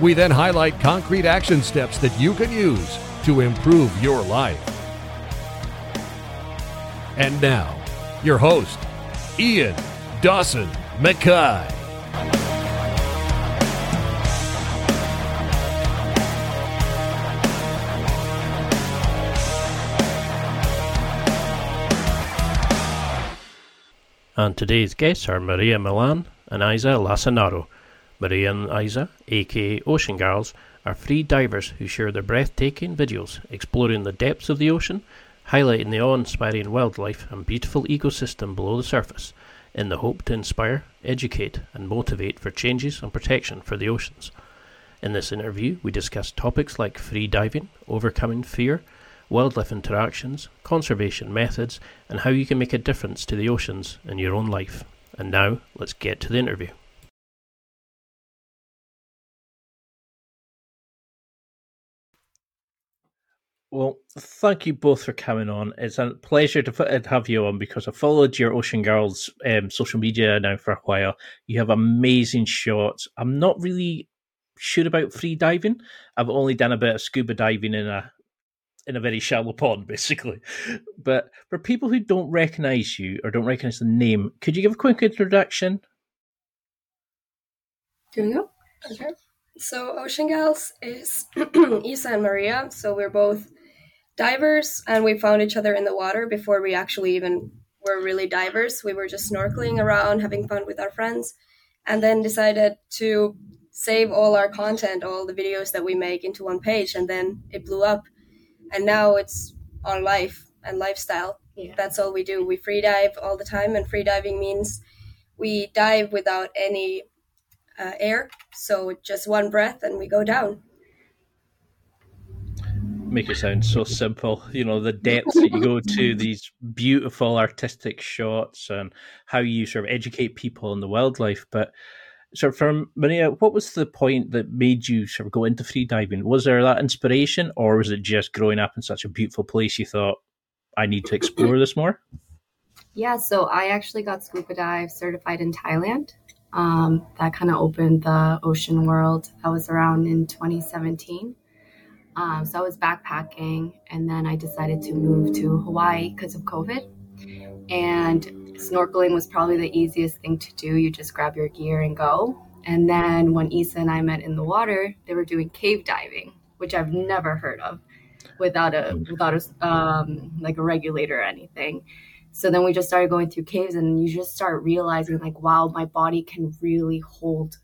We then highlight concrete action steps that you can use to improve your life. And now, your host, Ian Dawson McKay. And today's guests are Maria Millan and Isa Lassinaro. Maria and Isa, aka Ocean Gals, are free divers who share their breathtaking videos exploring the depths of the ocean, highlighting the awe inspiring wildlife and beautiful ecosystem below the surface, in the hope to inspire, educate, and motivate for changes and protection for the oceans. In this interview, we discuss topics like free diving, overcoming fear, wildlife interactions, conservation methods, and how you can make a difference to the oceans in your own life. And now, let's get to the interview. Well, thank you both for coming on. It's a pleasure to have you on because I followed your Ocean Girls um, social media now for a while. You have amazing shots. I'm not really sure about free diving. I've only done a bit of scuba diving in a in a very shallow pond, basically. But for people who don't recognize you or don't recognize the name, could you give a quick introduction? Do you go? Okay. So Ocean Gals is Isa and Maria. So we're both divers and we found each other in the water before we actually even were really divers. We were just snorkeling around, having fun with our friends, and then decided to save all our content, all the videos that we make into one page, and then it blew up. And now it's our life and lifestyle. Yeah. That's all we do. We free dive all the time, and free diving means we dive without any uh, air, so just one breath, and we go down make it sound so simple. You know, the depths that you go to, these beautiful artistic shots, and how you sort of educate people on the wildlife. But sort of from Maria, what was the point that made you sort of go into free diving? Was there that inspiration, or was it just growing up in such a beautiful place you thought, I need to explore this more? Yeah, so I actually got scuba dive certified in Thailand. Um, that kind of opened the ocean world. I was around in 2017. Um, so I was backpacking, and then I decided to move to Hawaii because of COVID. And snorkeling was probably the easiest thing to do. You just grab your gear and go. And then when Isa and I met in the water, they were doing cave diving, which I've never heard of without a without a um, like a regulator or anything. So then we just started going through caves, and you just start realizing like, wow, my body can really hold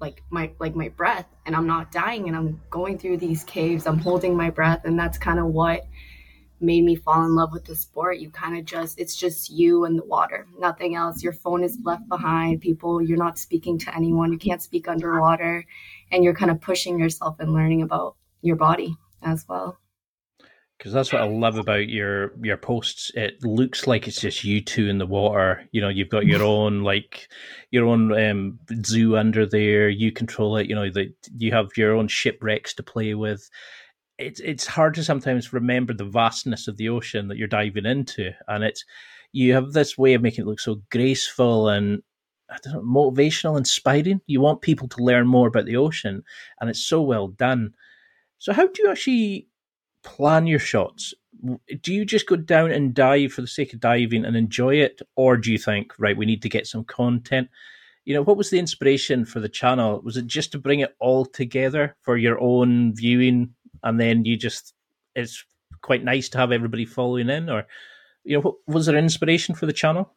like my like my breath and i'm not dying and i'm going through these caves i'm holding my breath and that's kind of what made me fall in love with the sport. You kind of just it's just you and the water nothing else. Your phone is left behind people you're not speaking to anyone you can't speak underwater and you're kind of pushing yourself and learning about your body as well because that's what I love about your your posts. It looks like it's just you two in the water. You know, you've got your own like your own um, zoo under there. You control it. You know that you have your own shipwrecks to play with. It's it's hard to sometimes remember the vastness of the ocean that you're diving into, and it's you have this way of making it look so graceful and I don't know, motivational, inspiring. You want people to learn more about the ocean, and it's so well done. So, how do you actually plan your shots? Do you just go down and dive for the sake of diving and enjoy it, or do you think, right, we need to get some content? You know, what was the inspiration for the channel? Was it just to bring it all together for your own viewing, and then you just it's quite nice to have everybody following in, or you know, what, was there inspiration for the channel?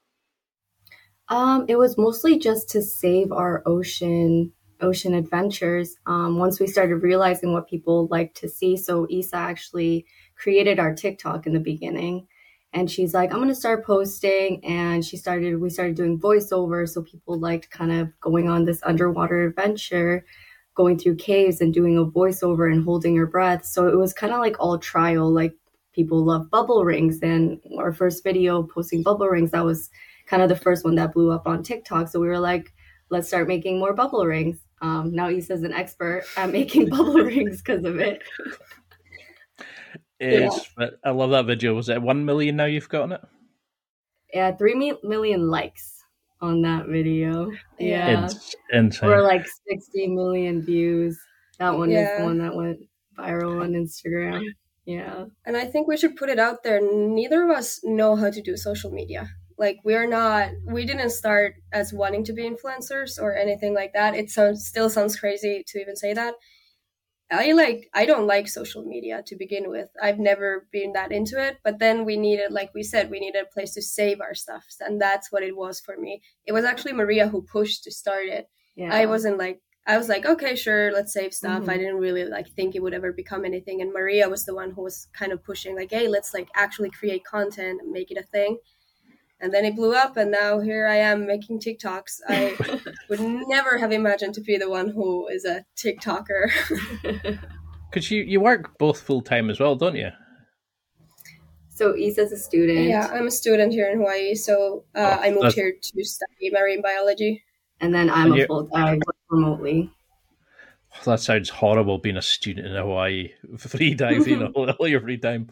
Um, it was mostly just to save our ocean ocean adventures um, once we started realizing what people like to see. So Isa actually created our TikTok in the beginning. And she's like, I'm gonna start posting. And she started, we started doing voiceover. So people liked kind of going on this underwater adventure, going through caves and doing a voiceover and holding your breath. So it was kind of like all trial. Like people love bubble rings, and our first video posting bubble rings that was kind of the first one that blew up on TikTok. So we were like, let's start making more bubble rings. Um, now he's an expert at making bubble rings because of it. it. Is yeah. I love that video. Was it one million now you've gotten it? Yeah, three million likes on that video. Yeah, it's insane. Or like sixty million views. That one yeah. is the one that went viral on Instagram. Yeah, and I think we should put it out there. Neither of us know how to do social media. Like we're not, we didn't start as wanting to be influencers or anything like that. It sounds still sounds crazy to even say that I like I don't like social media to begin with. I've never been that into it, but then we needed like we said we needed a place to save our stuff and that's what it was for me. It was actually Maria who pushed to start it. Yeah. I wasn't like I was like, okay, sure, let's save stuff. Mm-hmm. I didn't really like think it would ever become anything and Maria was the one who was kind of pushing like, "Hey, let's like actually create content and make it a thing." And then it blew up and now here i am making tiktoks. I would never have imagined to be the one who is a tiktoker. Because you you work both full-time as well don't you? So Isa's a student. Yeah i'm a student here in hawaii so uh, oh, i moved here to study marine biology. And then i'm and a full-time remotely. That sounds horrible being a student in hawaii. Free diving all, all your free time.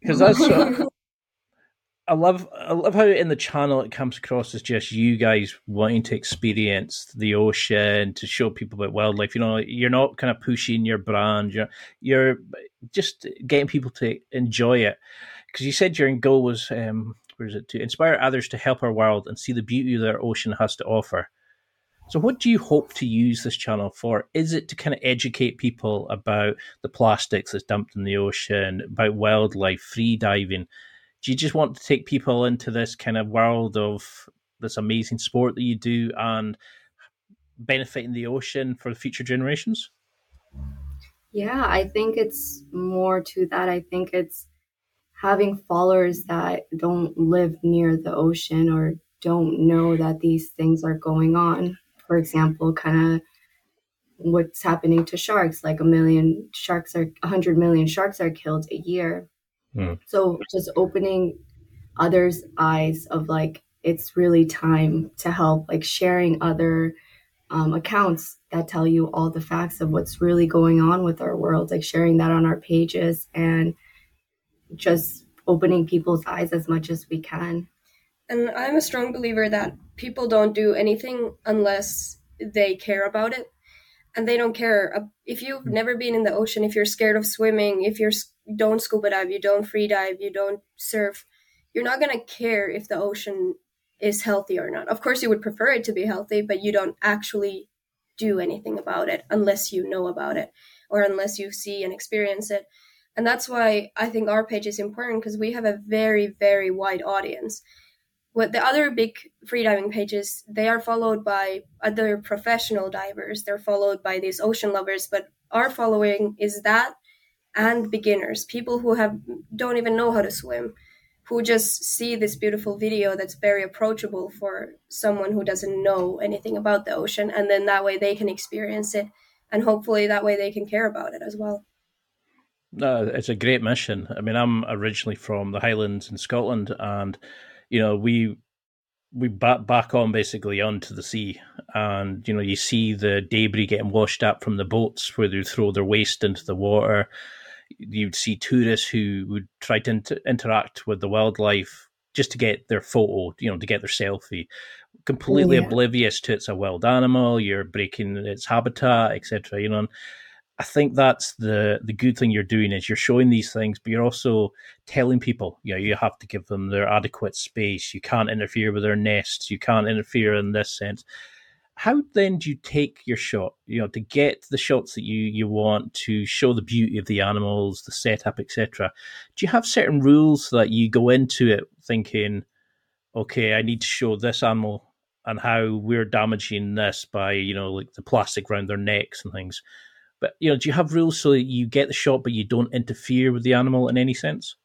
Because that's I love I love how in the channel it comes across as just you guys wanting to experience the ocean to show people about wildlife. You know, you're not kind of pushing your brand. You're you're just getting people to enjoy it because you said your goal was um, where is it to inspire others to help our world and see the beauty that our ocean has to offer. So, what do you hope to use this channel for? Is it to kind of educate people about the plastics that's dumped in the ocean, about wildlife, free diving? Do you just want to take people into this kind of world of this amazing sport that you do and benefiting the ocean for the future generations? Yeah, I think it's more to that. I think it's having followers that don't live near the ocean or don't know that these things are going on. For example, kind of what's happening to sharks like a million sharks are 100 million sharks are killed a year Mm. So just opening others' eyes of like it's really time to help, like sharing other um, accounts that tell you all the facts of what's really going on with our world, like sharing that on our pages and just opening people's eyes as much as we can. And I'm a strong believer that people don't do anything unless they care about it. And they don't care if you've never been in the ocean, if you're scared of swimming, if you're don't scuba dive, you don't free dive, you don't surf, you're not going to care if the ocean is healthy or not. Of course, you would prefer it to be healthy, but you don't actually do anything about it unless you know about it or unless you see and experience it. And that's why I think our page is important because we have a very, very wide audience. What the other big freediving pages, they are followed by other professional divers. They're followed by these ocean lovers, but our following is that and beginners, people who have don't even know how to swim, who just see this beautiful video that's very approachable for someone who doesn't know anything about the ocean, and then that way they can experience it, and hopefully that way they can care about it as well. Uh, it's a great mission. I mean, I'm originally from the Highlands in Scotland, and you know we we back back on basically onto the sea, and you know you see the debris getting washed up from the boats where they throw their waste into the water you'd see tourists who would try to inter- interact with the wildlife just to get their photo, you know, to get their selfie, oh, completely yeah. oblivious to it's a wild animal, you're breaking its habitat, etc. You know, and I think that's the the good thing you're doing is you're showing these things, but you're also telling people, you know, you have to give them their adequate space. You can't interfere with their nests. You can't interfere in this sense how then do you take your shot you know to get the shots that you you want to show the beauty of the animals the setup etc do you have certain rules that you go into it thinking okay i need to show this animal and how we're damaging this by you know like the plastic around their necks and things. But you know do you have rules so that you get the shot but you don't interfere with the animal in any sense?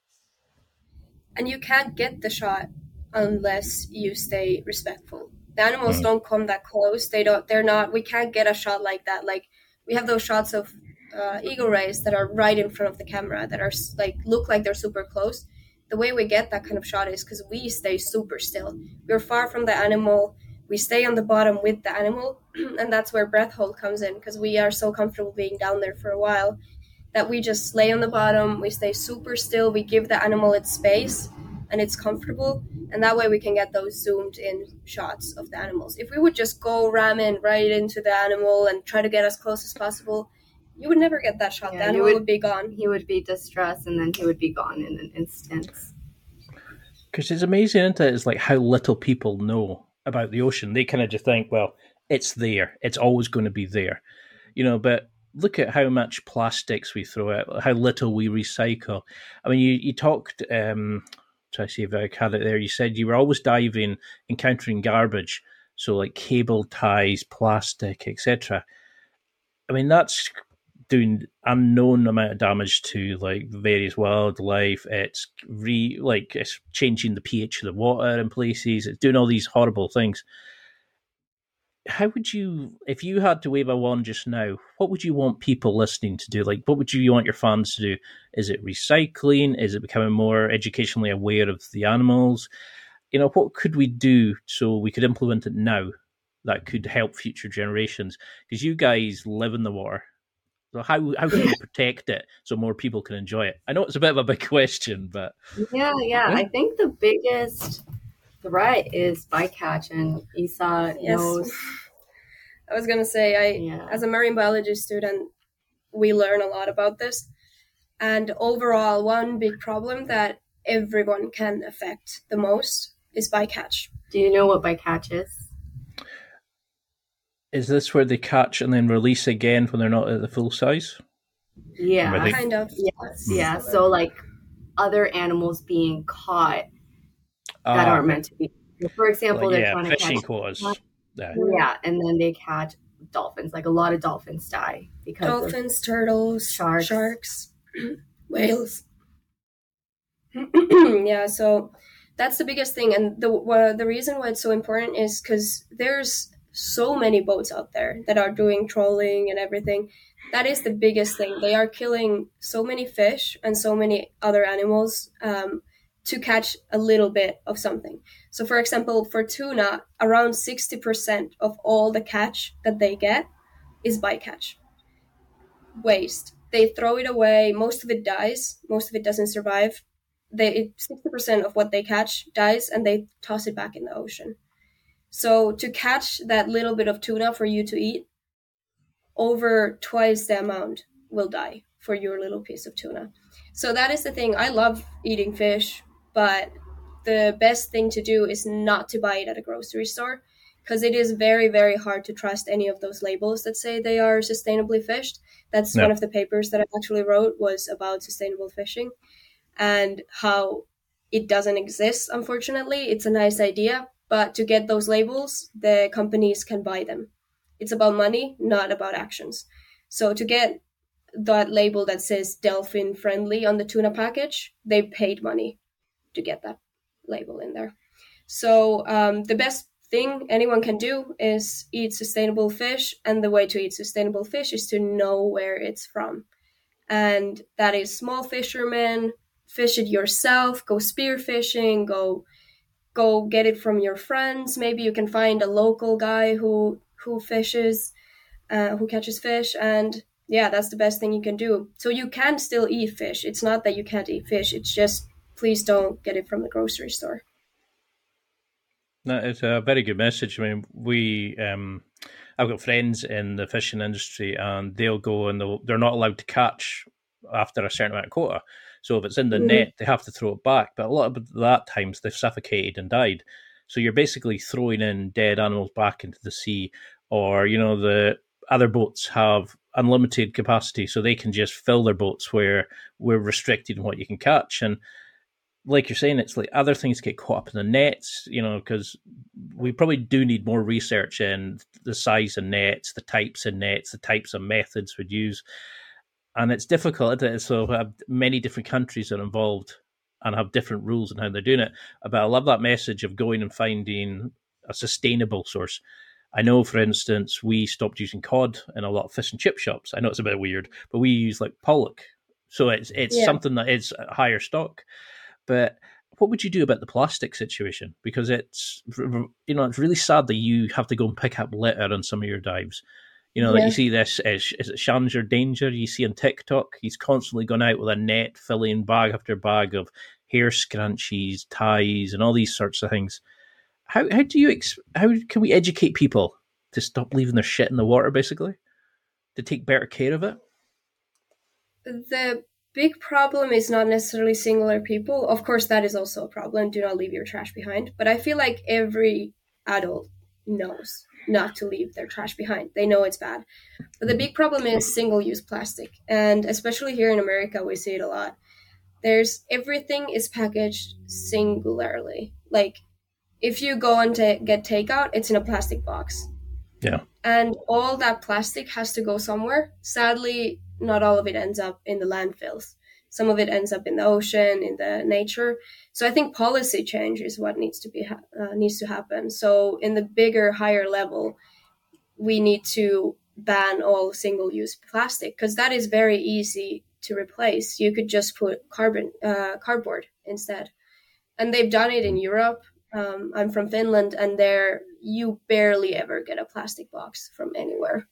And you can't get the shot unless you stay respectful the animals mm. don't come that close they don't they're not we can't get a shot like that like we have those shots of uh, eagle rays that are right in front of the camera that are like look like they're super close. The way we get that kind of shot is because we stay super still. We're far from the animal. We stay on the bottom with the animal, and that's where breath hold comes in because we are so comfortable being down there for a while that we just lay on the bottom. We stay super still. We give the animal its space and it's comfortable, and that way we can get those zoomed in shots of the animals. If we would just go ramming right into the animal and try to get as close as possible, you would never get that shot. Yeah, the animal would, would, be gone. He would be distressed, and then he would be gone in an instant. Because it's amazing, isn't it? It's like how little people know about the ocean. They kind of just think, well, it's there. It's always going to be there, you know. But look at how much plastics we throw out, how little we recycle. I mean, you you talked. Um, try to see if I had it there. You said you were always diving, encountering garbage, so like cable ties, plastic, etc. I mean, that's doing unknown amount of damage to like various wildlife. It's re like it's changing the pH of the water in places. It's doing all these horrible things. How would you, if you had to wave a wand just now, what would you want people listening to do? Like, what would you want your fans to do? Is it recycling? Is it becoming more educationally aware of the animals? You know, what could we do so we could implement it now that could help future generations? Because you guys live in the water so how how can you protect it so more people can enjoy it? I know it's a bit of a big question, but yeah, yeah. yeah. I think the biggest threat is bycatch, and Isa yes. knows. I was gonna say, I yeah. as a marine biology student, we learn a lot about this, and overall, one big problem that everyone can affect the most is bycatch. Do you know what bycatch is? Is this where they catch and then release again when they're not at the full size? Yeah, they... kind of. Yes. Yeah. So like other animals being caught that uh, aren't meant to be. For example, well, they're yeah, trying to catch quotas. Yeah. yeah, and then they catch dolphins. Like a lot of dolphins die because dolphins, turtles, sharks, sharks, whales. yeah, so that's the biggest thing, and the uh, the reason why it's so important is because there's so many boats out there that are doing trolling and everything. That is the biggest thing. They are killing so many fish and so many other animals um, to catch a little bit of something. So, for example, for tuna, around 60% of all the catch that they get is bycatch. Waste. They throw it away. Most of it dies. Most of it doesn't survive. They 60% of what they catch dies, and they toss it back in the ocean. So to catch that little bit of tuna for you to eat, over twice the amount will die for your little piece of tuna. So that is the thing. I love eating fish, but the best thing to do is not to buy it at a grocery store because it is very very hard to trust any of those labels that say they are sustainably fished. That's no. one of the papers that I actually wrote was about sustainable fishing and how it doesn't exist unfortunately. It's a nice idea, but to get those labels, the companies can buy them. It's about money, not about actions. So to get that label that says dolphin friendly on the tuna package, they paid money to get that label in there. So um, the best thing anyone can do is eat sustainable fish, and the way to eat sustainable fish is to know where it's from. And that is small fishermen, fish it yourself, go spear fishing, go go get it from your friends. Maybe you can find a local guy who who fishes, uh, who catches fish, and yeah, that's the best thing you can do. So you can still eat fish. It's not that you can't eat fish. It's just please don't get it from the grocery store. No, it's a very good message. I mean, we, um, I've got friends in the fishing industry, and they'll go and they'll, they're not allowed to catch after a certain amount of quota. So if it's in the mm-hmm. net, they have to throw it back. But a lot of that times they've suffocated and died. So you're basically throwing in dead animals back into the sea, or you know the other boats have unlimited capacity, so they can just fill their boats where we're restricted in what you can catch. And like you're saying, it's like other things get caught up in the nets, you know, because we probably do need more research in the size of nets, the types of nets, the types of methods we'd use and it's difficult. It? So have many different countries are involved and have different rules and how they're doing it. But I love that message of going and finding a sustainable source. I know, for instance, we stopped using cod in a lot of fish and chip shops. I know it's a bit weird, but we use like pollock, so it's it's yeah. something that is higher stock. But what would you do about the plastic situation? Because it's you know it's really sad that you have to go and pick up litter on some of your dives. You know, yeah. like you see this is, is it Challenger Danger you see on TikTok. He's constantly going out with a net filling bag after bag of hair scrunchies, ties, and all these sorts of things. How how do you ex- how can we educate people to stop leaving their shit in the water, basically, to take better care of it? The big problem is not necessarily singular people. Of course, that is also a problem. Do not leave your trash behind. But I feel like every adult knows not to leave their trash behind. They know it's bad. But the big problem is single use plastic. And especially here in America, we see it a lot. There's everything is packaged singularly. Like if you go and t- get takeout, it's in a plastic box. Yeah. And all that plastic has to go somewhere. Sadly, not all of it ends up in the landfills. Some of it ends up in the ocean, in the nature. So I think policy change is what needs to be uh, needs to happen. So in the bigger, higher level, we need to ban all single-use plastic because that is very easy to replace. You could just put carbon uh, cardboard instead, and they've done it in Europe. Um, I'm from Finland, and there you barely ever get a plastic box from anywhere.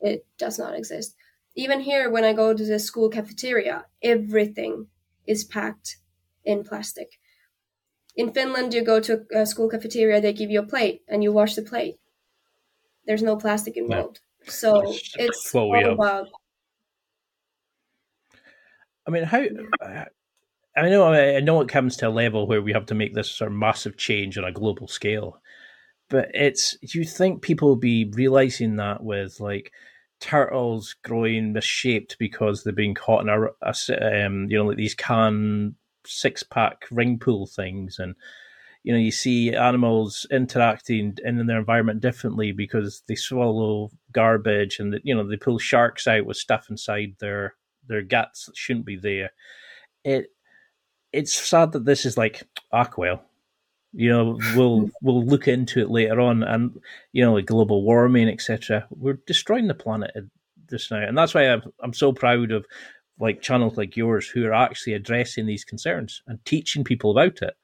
It does not exist even here when I go to the school cafeteria, everything is packed in plastic. In Finland, you go to a school cafeteria, they give you a plate and you wash the plate. There's no plastic involved. No. So it's all about. I mean, how. I know I know it comes to a level where we have to make this sort of massive change on a global scale, but it's you think people will be realizing that with like turtles growing misshaped because they're being caught in a, a um, you know like these can six pack ring pool things. And you know you see animals interacting in their environment differently because they swallow garbage and you know they pull sharks out with stuff inside their their guts that shouldn't be there. It it's sad that this is like aquel you know, we'll we'll look into it later on, and you know, like global warming, etc. We're destroying the planet just now, and that's why I'm I'm so proud of like channels like yours who are actually addressing these concerns and teaching people about it.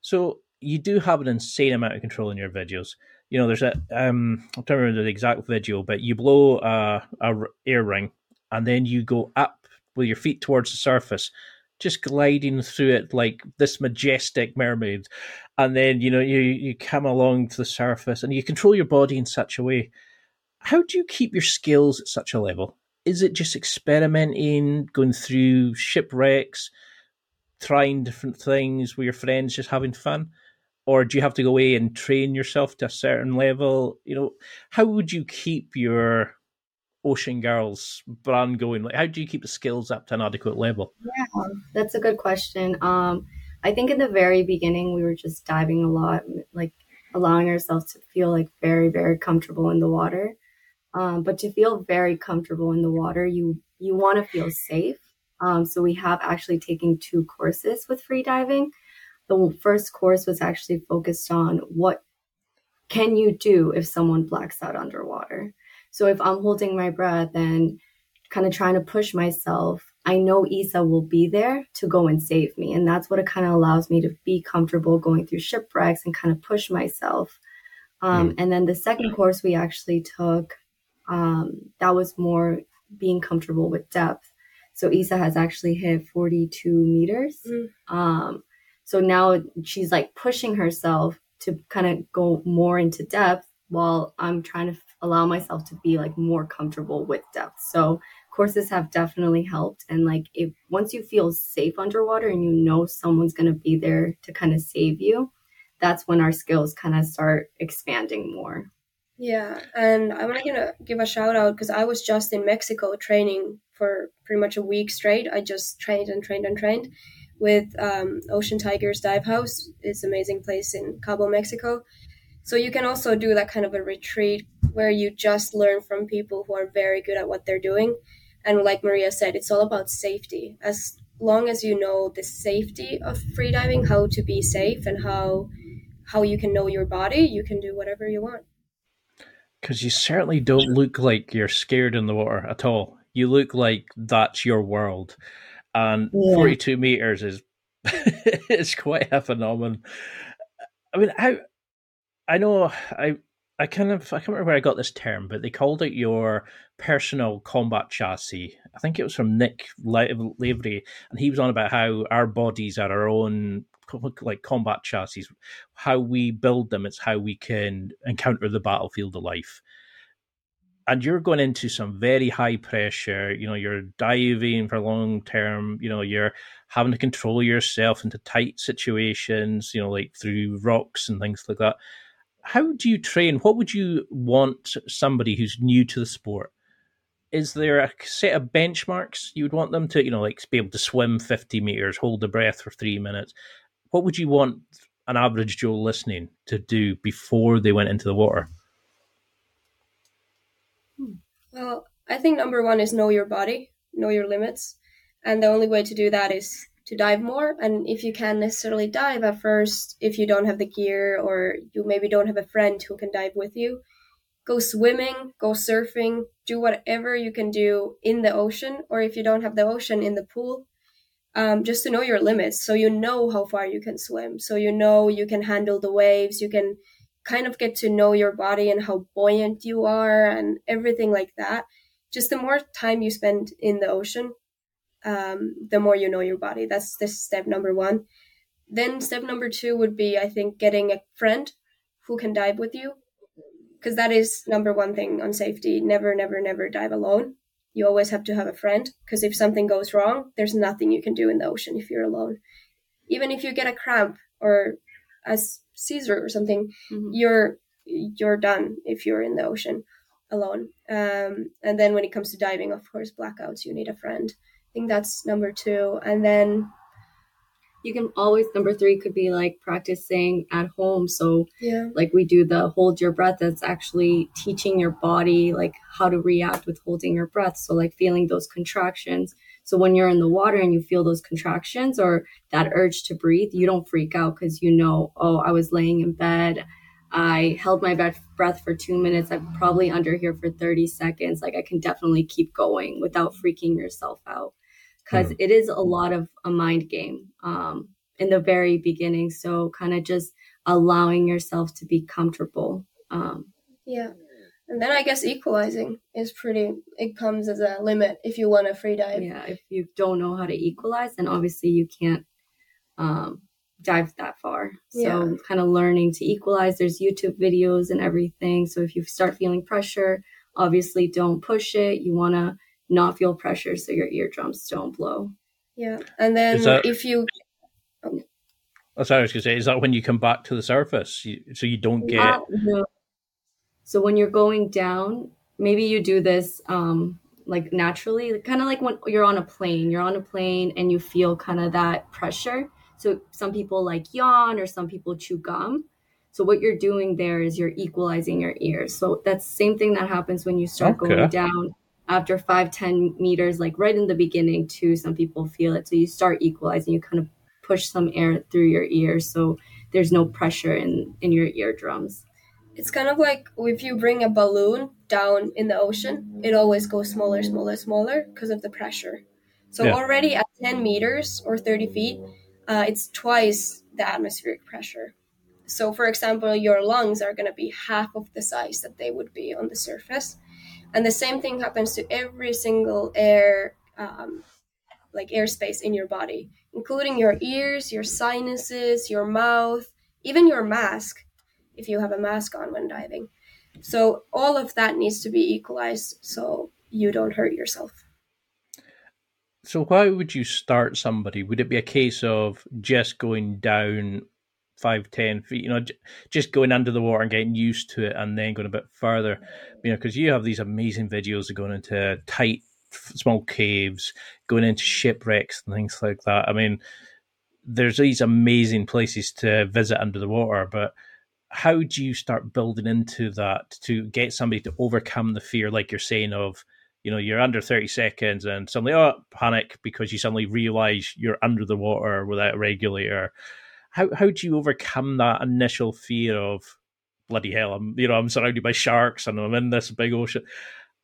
So you do have an insane amount of control in your videos. You know, there's a um, trying to remember the exact video, but you blow a, a air ring, and then you go up with your feet towards the surface, just gliding through it like this majestic mermaid. And then, you know, you, you come along to the surface and you control your body in such a way. How do you keep your skills at such a level? Is it just experimenting, going through shipwrecks, trying different things with your friends, just having fun? Or do you have to go away and train yourself to a certain level? You know, how would you keep your Ocean Girls brand going? Like, how do you keep the skills up to an adequate level? Yeah, that's a good question. Um, I think in the very beginning, we were just diving a lot, like allowing ourselves to feel like very, very comfortable in the water. Um, but to feel very comfortable in the water, you you want to feel safe. Um, so we have actually taken two courses with free diving. The first course was actually focused on what can you do if someone blacks out underwater. So if I'm holding my breath and kind of trying to push myself, I know Isa will be there to go and save me. And that's what it kind of allows me to be comfortable going through shipwrecks and kind of push myself. Um, mm. And then the second course we actually took, um, that was more being comfortable with depth. So Isa has actually hit 42 meters. Mm. Um, so now she's like pushing herself to kind of go more into depth while I'm trying to allow myself to be like more comfortable with depth. So courses have definitely helped. And like if once you feel safe underwater and you know someone's gonna be there to kind of save you, that's when our skills kind of start expanding more. Yeah, and I'm gonna give a shout out because I was just in Mexico training for pretty much a week straight. I just trained and trained and trained with um, Ocean Tigers Dive House. It's amazing place in Cabo, Mexico. So you can also do that kind of a retreat where you just learn from people who are very good at what they're doing. And like Maria said, it's all about safety. As long as you know the safety of freediving, how to be safe and how how you can know your body, you can do whatever you want. Because you certainly don't look like you're scared in the water at all. You look like that's your world, and yeah. 42 meters is it's quite a phenomenon. I mean, I I know I I kind of I can't remember where I got this term, but they called it your personal combat chassis. I think it was from Nick Lavery, and he was on about how our bodies are our own like combat chassis. How we build them, it's how we can encounter the battlefield of life. And you're going into some very high pressure. You know, you're diving for long term. You know, you're having to control yourself into tight situations. You know, like through rocks and things like that how do you train? What would you want somebody who's new to the sport? Is there a set of benchmarks you would want them to, you know, like be able to swim 50 meters, hold the breath for three minutes? What would you want an average Joe listening to do before they went into the water? Hmm. Well, I think number one is know your body, know your limits. And the only way to do that is to dive more. And if you can't necessarily dive at first, if you don't have the gear or you maybe don't have a friend who can dive with you, go swimming, go surfing, do whatever you can do in the ocean, or if you don't have the ocean, in the pool, um, just to know your limits. So you know how far you can swim. So you know you can handle the waves. You can kind of get to know your body and how buoyant you are and everything like that. Just the more time you spend in the ocean, um, the more you know your body. That's this step number one. Then step number two would be, I think, getting a friend who can dive with you, because that is number one thing on safety. Never, never, never dive alone. You always have to have a friend, because if something goes wrong, there's nothing you can do in the ocean if you're alone. Even if you get a cramp or a seizure or something, mm-hmm. you're you're done if you're in the ocean alone. Um, and then when it comes to diving, of course, blackouts, you need a friend. I think that's number two. And then you can always number three could be like practicing at home. So yeah, like we do the hold your breath. That's actually teaching your body like how to react with holding your breath. So like feeling those contractions. So when you're in the water and you feel those contractions or that urge to breathe, you don't freak out because you know, oh, I was laying in bed. I held my breath for two minutes. I'm probably under here for 30 seconds. Like I can definitely keep going without freaking yourself out because mm. it is a lot of a mind game um, in the very beginning. So kind of just allowing yourself to be comfortable. Um, yeah. And then I guess equalizing is pretty, it comes as a limit if you want to free dive. Yeah. If you don't know how to equalize, then obviously you can't um, dive that far. So yeah. kind of learning to equalize. There's YouTube videos and everything. So if you start feeling pressure, obviously don't push it. You want to not feel pressure so your eardrums don't blow. Yeah. And then that, if you. Oh. That's what I was going to say. Is that when you come back to the surface? You, so you don't get. Uh, no. So when you're going down, maybe you do this um, like naturally, kind of like when you're on a plane. You're on a plane and you feel kind of that pressure. So some people like yawn or some people chew gum. So what you're doing there is you're equalizing your ears. So that's the same thing that happens when you start okay. going down after five ten meters like right in the beginning too some people feel it. So you start equalizing you kind of push some air through your ears so there's no pressure in in your eardrums. It's kind of like if you bring a balloon down in the ocean it always goes smaller smaller smaller because of the pressure. So yeah. already at 10 meters or 30 feet uh, it's twice the atmospheric pressure. So for example your lungs are going to be half of the size that they would be on the surface and the same thing happens to every single air um, like airspace in your body including your ears your sinuses your mouth even your mask if you have a mask on when diving. So all of that needs to be equalized so you don't hurt yourself. So why would you start somebody? Would it be a case of just going down five, ten feet, you know, j- just going under the water and getting used to it and then going a bit further, you know, because you have these amazing videos of going into tight, small caves, going into shipwrecks and things like that. I mean, there's these amazing places to visit under the water, but how do you start building into that to get somebody to overcome the fear, like you're saying, of, you know, you're under 30 seconds and suddenly, oh, panic because you suddenly realize you're under the water without a regulator how how do you overcome that initial fear of bloody hell, I'm you know I'm surrounded by sharks and I'm in this big ocean.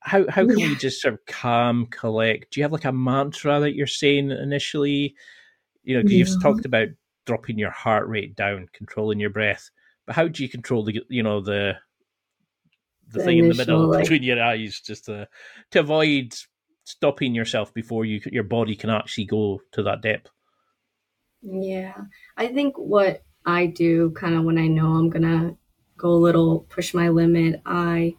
How how can yeah. we just sort of calm, collect? Do you have like a mantra that you're saying initially? You know, because yeah. you've talked about dropping your heart rate down, controlling your breath. But how do you control the you know the the, the thing in the middle like... between your eyes just to to avoid stopping yourself before you your body can actually go to that depth? Yeah, I think what I do kind of when I know I'm gonna go a little push my limit, I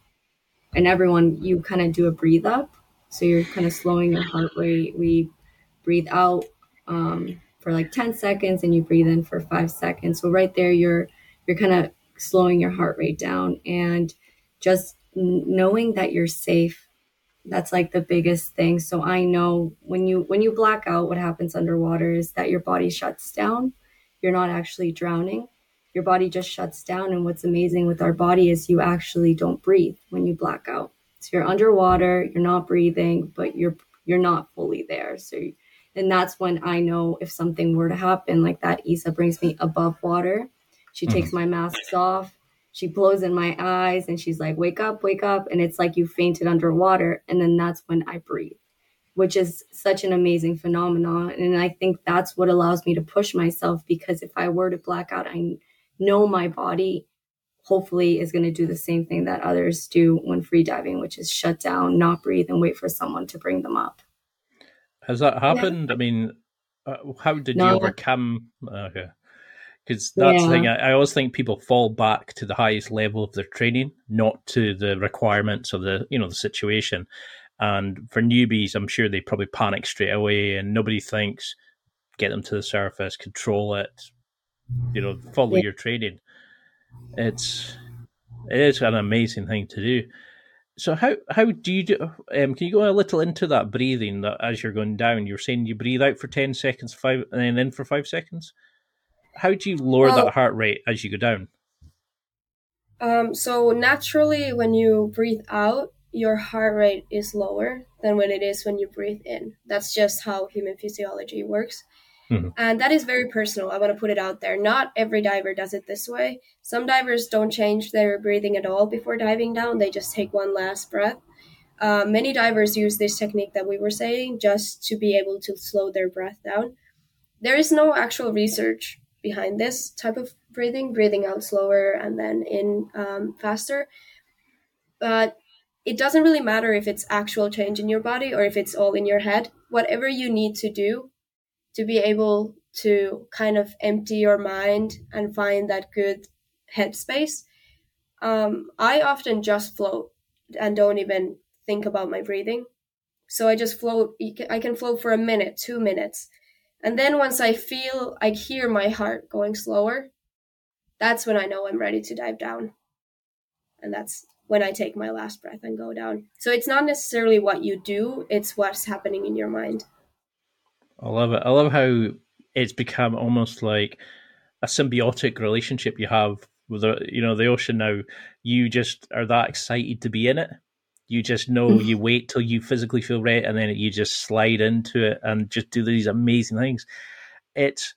and everyone you kind of do a breathe up, so you're kind of slowing your heart rate. We breathe out um, for like 10 seconds and you breathe in for five seconds. So right there, you're you're kind of slowing your heart rate down and just knowing that you're safe that's like the biggest thing. So i know when you when you black out what happens underwater is that your body shuts down. You're not actually drowning. Your body just shuts down. And what's amazing with our body is you actually don't breathe when you black out. So you're underwater you're not breathing but you're you're not fully there. So and that's when i know if something were to happen like that isa brings me above water. She mm-hmm. takes my masks off she blows in my eyes and she's like, wake up, wake up. And it's like you fainted underwater. And then that's when I breathe, which is such an amazing phenomenon. And I think that's what allows me to push myself because if I were to black out, I know my body hopefully is going to do the same thing that others do when free diving, which is shut down, not breathe, and wait for someone to bring them up. Has that happened? Yeah. I mean, uh, how did no, you overcome? Okay because that's yeah. the thing. I, I, always think people fall back to the highest level of their training, not to the requirements of the you know the situation. And for newbies, I'm sure they probably panic straight away, and nobody thinks get them to the surface, control it, you know, follow yeah. your training. It's it is an amazing thing to do. So how how do you do? Um, can you go a little into that breathing that as you're going down? You're saying you breathe out for ten seconds, five, and then in for five seconds how do you lower well, that heart rate as you go down? Um, so naturally, when you breathe out, your heart rate is lower than when it is when you breathe in. That's just how human physiology works. Mm-hmm. And that is very personal. I want to put it out there. Not every diver does it this way. Some divers don't change their breathing at all before diving down, they just take one last breath. Uh, many divers use this technique that we were saying just to be able to slow their breath down. There is no actual research behind this type of breathing, breathing out slower and then in um, faster. But it doesn't really matter if it's actual change in your body or if it's all in your head. Whatever you need to do to be able to kind of empty your mind and find that good headspace. Um, I often just float and don't even think about my breathing. So I just float. I can float for a minute, two minutes, and then once I feel, I hear my heart going slower, that's when I know I'm ready to dive down. And that's when I take my last breath and go down. So it's not necessarily what you do, it's what's happening in your mind. I love it. I love how it's become almost like a symbiotic relationship you have with the you know the ocean now. You just are that excited to be in it you just know you wait till you physically feel ready and then you just slide into it and just do these amazing things. It's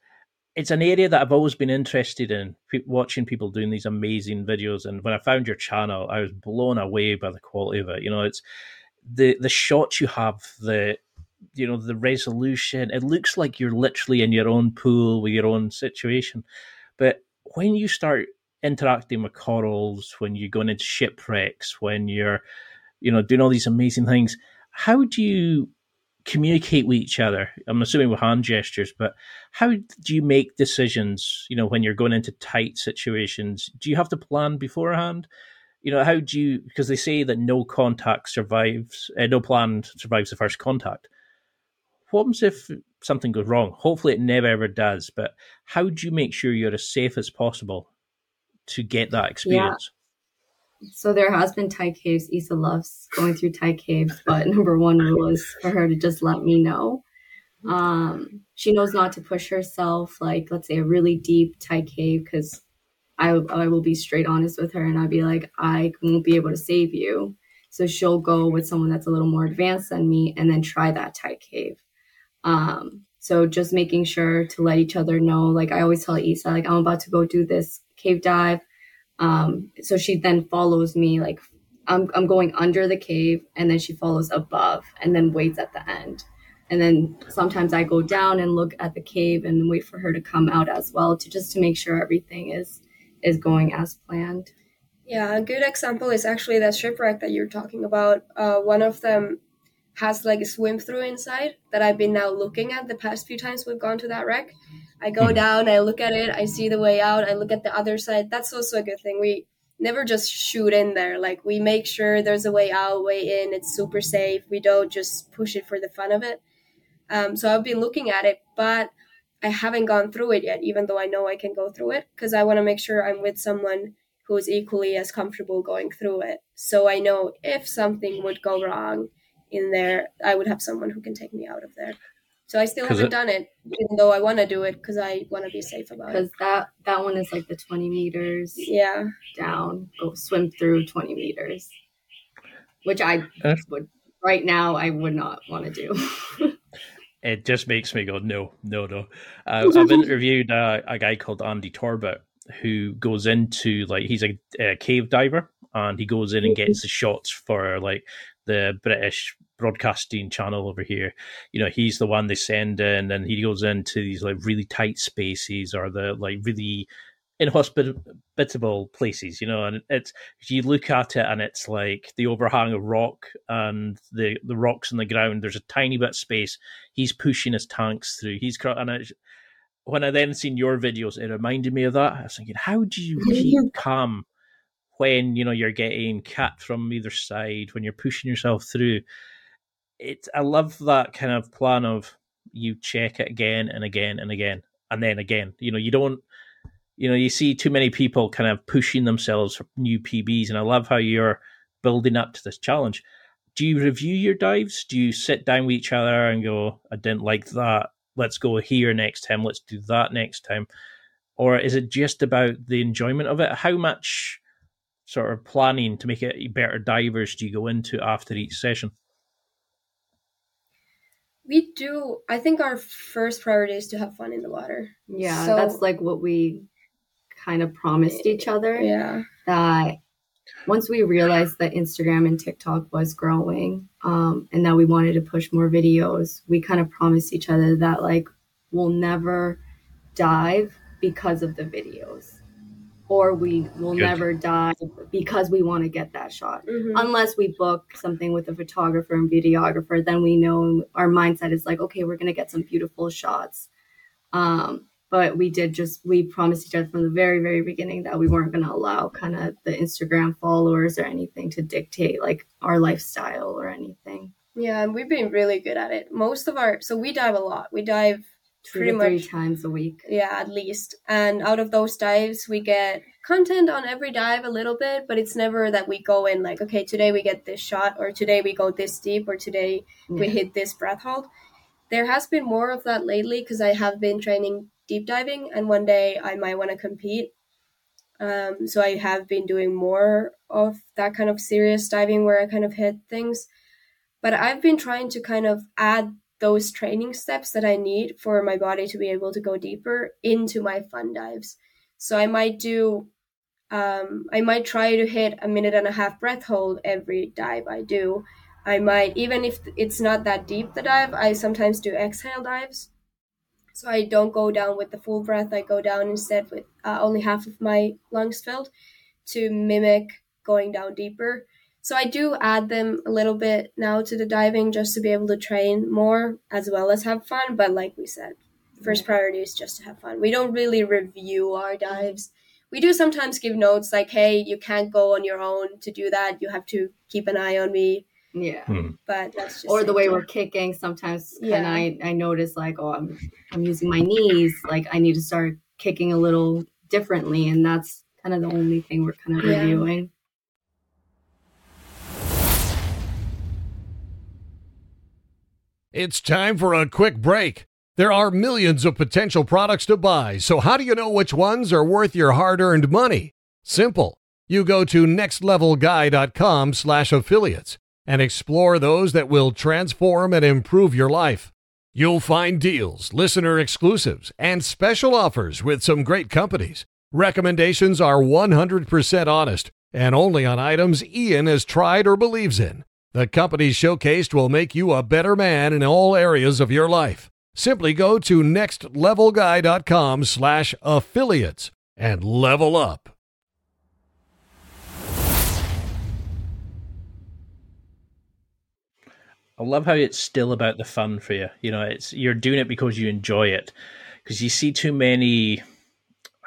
it's an area that I've always been interested in watching people doing these amazing videos and when I found your channel I was blown away by the quality of it. You know it's the the shots you have the you know the resolution it looks like you're literally in your own pool with your own situation. But when you start interacting with corals when you're going into shipwrecks when you're you know, doing all these amazing things. How do you communicate with each other? I'm assuming with hand gestures, but how do you make decisions? You know, when you're going into tight situations, do you have to plan beforehand? You know, how do you? Because they say that no contact survives, uh, no plan survives the first contact. What happens if something goes wrong? Hopefully, it never ever does. But how do you make sure you're as safe as possible to get that experience? So there has been tight caves. Isa loves going through tight caves, but number one rule is for her to just let me know. Um, she knows not to push herself, like let's say a really deep tight cave, because I I will be straight honest with her, and I'd be like, I won't be able to save you. So she'll go with someone that's a little more advanced than me, and then try that tight cave. Um, so just making sure to let each other know. Like I always tell Isa, like I'm about to go do this cave dive Um, so she then follows me like I'm, I'm going under the cave and then she follows above and then waits at the end. And then sometimes I go down and look at the cave and wait for her to come out as well to just to make sure everything is is going as planned. Yeah, a good example is actually that shipwreck that you're talking about. Uh, one of them has like a swim through inside that I've been now looking at the past few times we've gone to that wreck. I go down, I look at it, I see the way out, I look at the other side. That's also a good thing. We never just shoot in there. Like we make sure there's a way out, way in. It's super safe. We don't just push it for the fun of it. Um, so I've been looking at it, but I haven't gone through it yet, even though I know I can go through it because I want to make sure I'm with someone who is equally as comfortable going through it. So I know if something would go wrong in there, I would have someone who can take me out of there. So I still haven't it, done it, even though I want to do it because I want to be safe about it. Because that that one is like the twenty meters. Yeah. Down, go swim through twenty meters, which I would right now I would not want to do. it just makes me go no, no, no. Uh, I've interviewed uh, a guy called Andy Torbet who goes into like he's a, a cave diver and he goes in and gets the shots for like the British broadcasting channel over here. You know, he's the one they send in, and he goes into these like really tight spaces or the like really inhospitable places. You know, and it's you look at it and it's like the overhang of rock and the the rocks on the ground. There's a tiny bit of space. He's pushing his tanks through. He's and it, when I then seen your videos, it reminded me of that. I was thinking, how do you mm-hmm. keep calm when you know you're getting cat from either side when you're pushing yourself through? It's I love that kind of plan of you check it again and again and again and then again. You know, you don't. You know, you see too many people kind of pushing themselves for new PBs, and I love how you're building up to this challenge. Do you review your dives? Do you sit down with each other and go, "I didn't like that let's go here next time, let's do that next time? Or is it just about the enjoyment of it? How much sort of planning to make it better divers do you go into after each session? We do. I think our first priority is to have fun in the water. Yeah, so, that's like what we kind of promised each other. Yeah. That once we realized that Instagram and TikTok was growing um, and that we wanted to push more videos, we kind of promised each other that like we'll never dive because of the videos or we will Good. never dive because we want to get that shot. Mm-hmm. Unless we book something with a photographer and videographer, then we know our mindset is like, okay, we're going to get some beautiful shots. Um, but we did just we promised each other from the very very beginning that we weren't going to allow kind of the instagram followers or anything to dictate like our lifestyle or anything yeah and we've been really good at it most of our so we dive a lot we dive pretty much three times a week yeah at least and out of those dives we get content on every dive a little bit but it's never that we go in like okay today we get this shot or today we go this deep or today yeah. we hit this breath hold there has been more of that lately because i have been training deep diving, and one day I might want to compete. Um, so I have been doing more of that kind of serious diving where I kind of hit things. But I've been trying to kind of add those training steps that I need for my body to be able to go deeper into my fun dives. So I might do, um, I might try to hit a minute and a half breath hold every dive I do. I might, even if it's not that deep the dive, I sometimes do exhale dives so I don't go down with the full breath. I go down instead with uh, only half of my lungs filled to mimic going down deeper. So I do add them a little bit now to the diving just to be able to train more as well as have fun. But like we said, first priority is just to have fun. We don't really review our dives. We do sometimes give notes like, hey, you can't go on your own to do that. You have to keep an eye on me. Yeah. Hmm. But that's just or the way we're kicking. Sometimes yeah. I I notice like, oh, I'm I'm using my knees. Like I need to start kicking a little differently, and that's kind of the only thing we're kind of yeah. reviewing. It's time for a quick break. There are millions of potential products to buy, so how do you know which ones are worth your hard-earned money? Simple. You go to nextlevelguy.com/affiliates and explore those that will transform and improve your life. You'll find deals, listener exclusives, and special offers with some great companies. Recommendations are 100% honest and only on items Ian has tried or believes in. The companies showcased will make you a better man in all areas of your life. Simply go to nextlevelguy.com slash affiliates and level up. I love how it's still about the fun for you. You know, it's you're doing it because you enjoy it. Because you see too many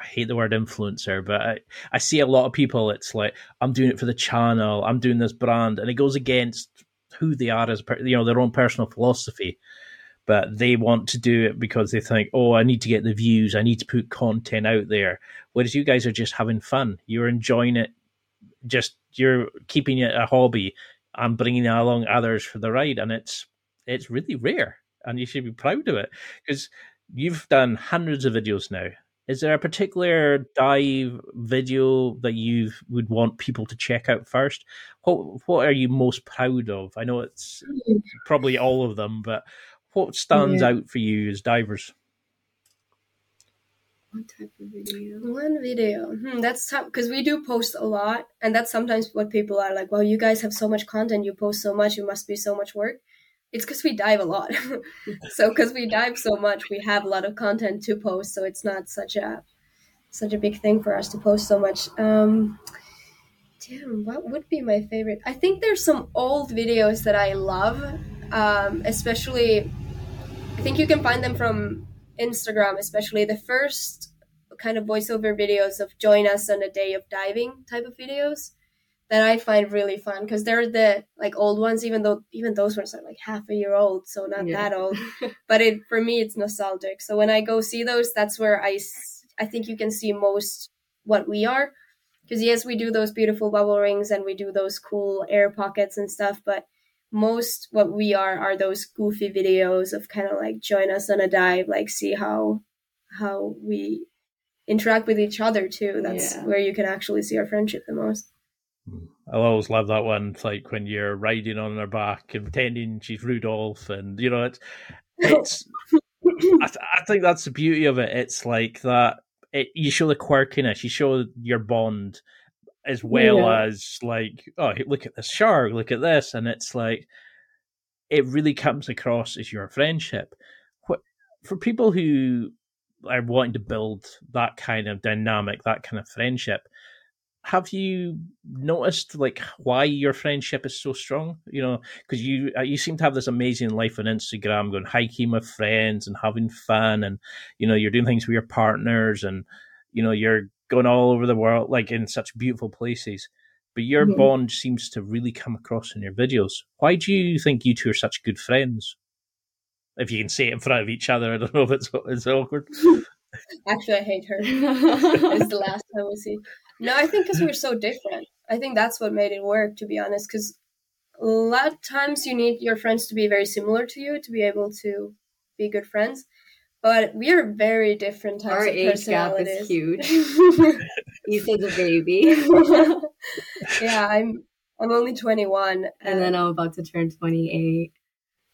I hate the word influencer, but I, I see a lot of people. It's like I'm doing it for the channel. I'm doing this brand, and it goes against who they are as you know their own personal philosophy. But they want to do it because they think, oh, I need to get the views. I need to put content out there. Whereas you guys are just having fun. You're enjoying it. Just you're keeping it a hobby and bringing along others for the ride, and it's it's really rare, and you should be proud of it because you've done hundreds of videos now is there a particular dive video that you would want people to check out first? What what are you most proud of? I know it's probably all of them, but what stands yeah. out for you as divers? One type of video? One video. Hmm, that's tough because we do post a lot, and that's sometimes what people are like. Well, you guys have so much content, you post so much, it must be so much work it's because we dive a lot. so because we dive so much, we have a lot of content to post. So it's not such a such a big thing for us to post so much. Um, damn, what would be my favorite? I think there's some old videos that I love, um, especially. I think you can find them from Instagram, especially the first kind of voiceover videos of join us on a day of diving type of videos that I find really fun because they're the like old ones, even though even those ones are like half a year old, so not yeah. that old. but it for me, it's nostalgic. So when I go see those, that's where I I think you can see most what we are. Because yes, we do those beautiful bubble rings and we do those cool air pockets and stuff, but most what we are are those goofy videos of kind of like join us on a dive, like see how how we interact with each other too. That's yeah. where you can actually see our friendship the most. I always love that one. It's like when you're riding on her back and pretending she's Rudolph, and you know, it's it's. I, th- I, think that's the beauty of it. It's like that. It, you show the quirkiness. You show your bond, as well yeah. as like, oh, look at this shark. Look at this, and it's like, it really comes across as your friendship. For people who are wanting to build that kind of dynamic, that kind of friendship, have you noticed like why your friendship is so strong? You know because you uh, you seem to have this amazing life on instagram going hiking with friends and having fun and you know you're doing things with your partners and you know you're going all over the world like in such beautiful places. But your mm-hmm. bond seems to really come across in your videos. Why do you think you two are such good friends? If you can say it in front of each other i don't know if it's, it's awkward. Actually i hate her. It's the last time we see no, I think because we're so different. I think that's what made it work, to be honest. Because a lot of times you need your friends to be very similar to you to be able to be good friends. But we are very different types Our of age gap is huge. He's a baby. yeah, I'm. I'm only 21, and, and then I'm about to turn 28.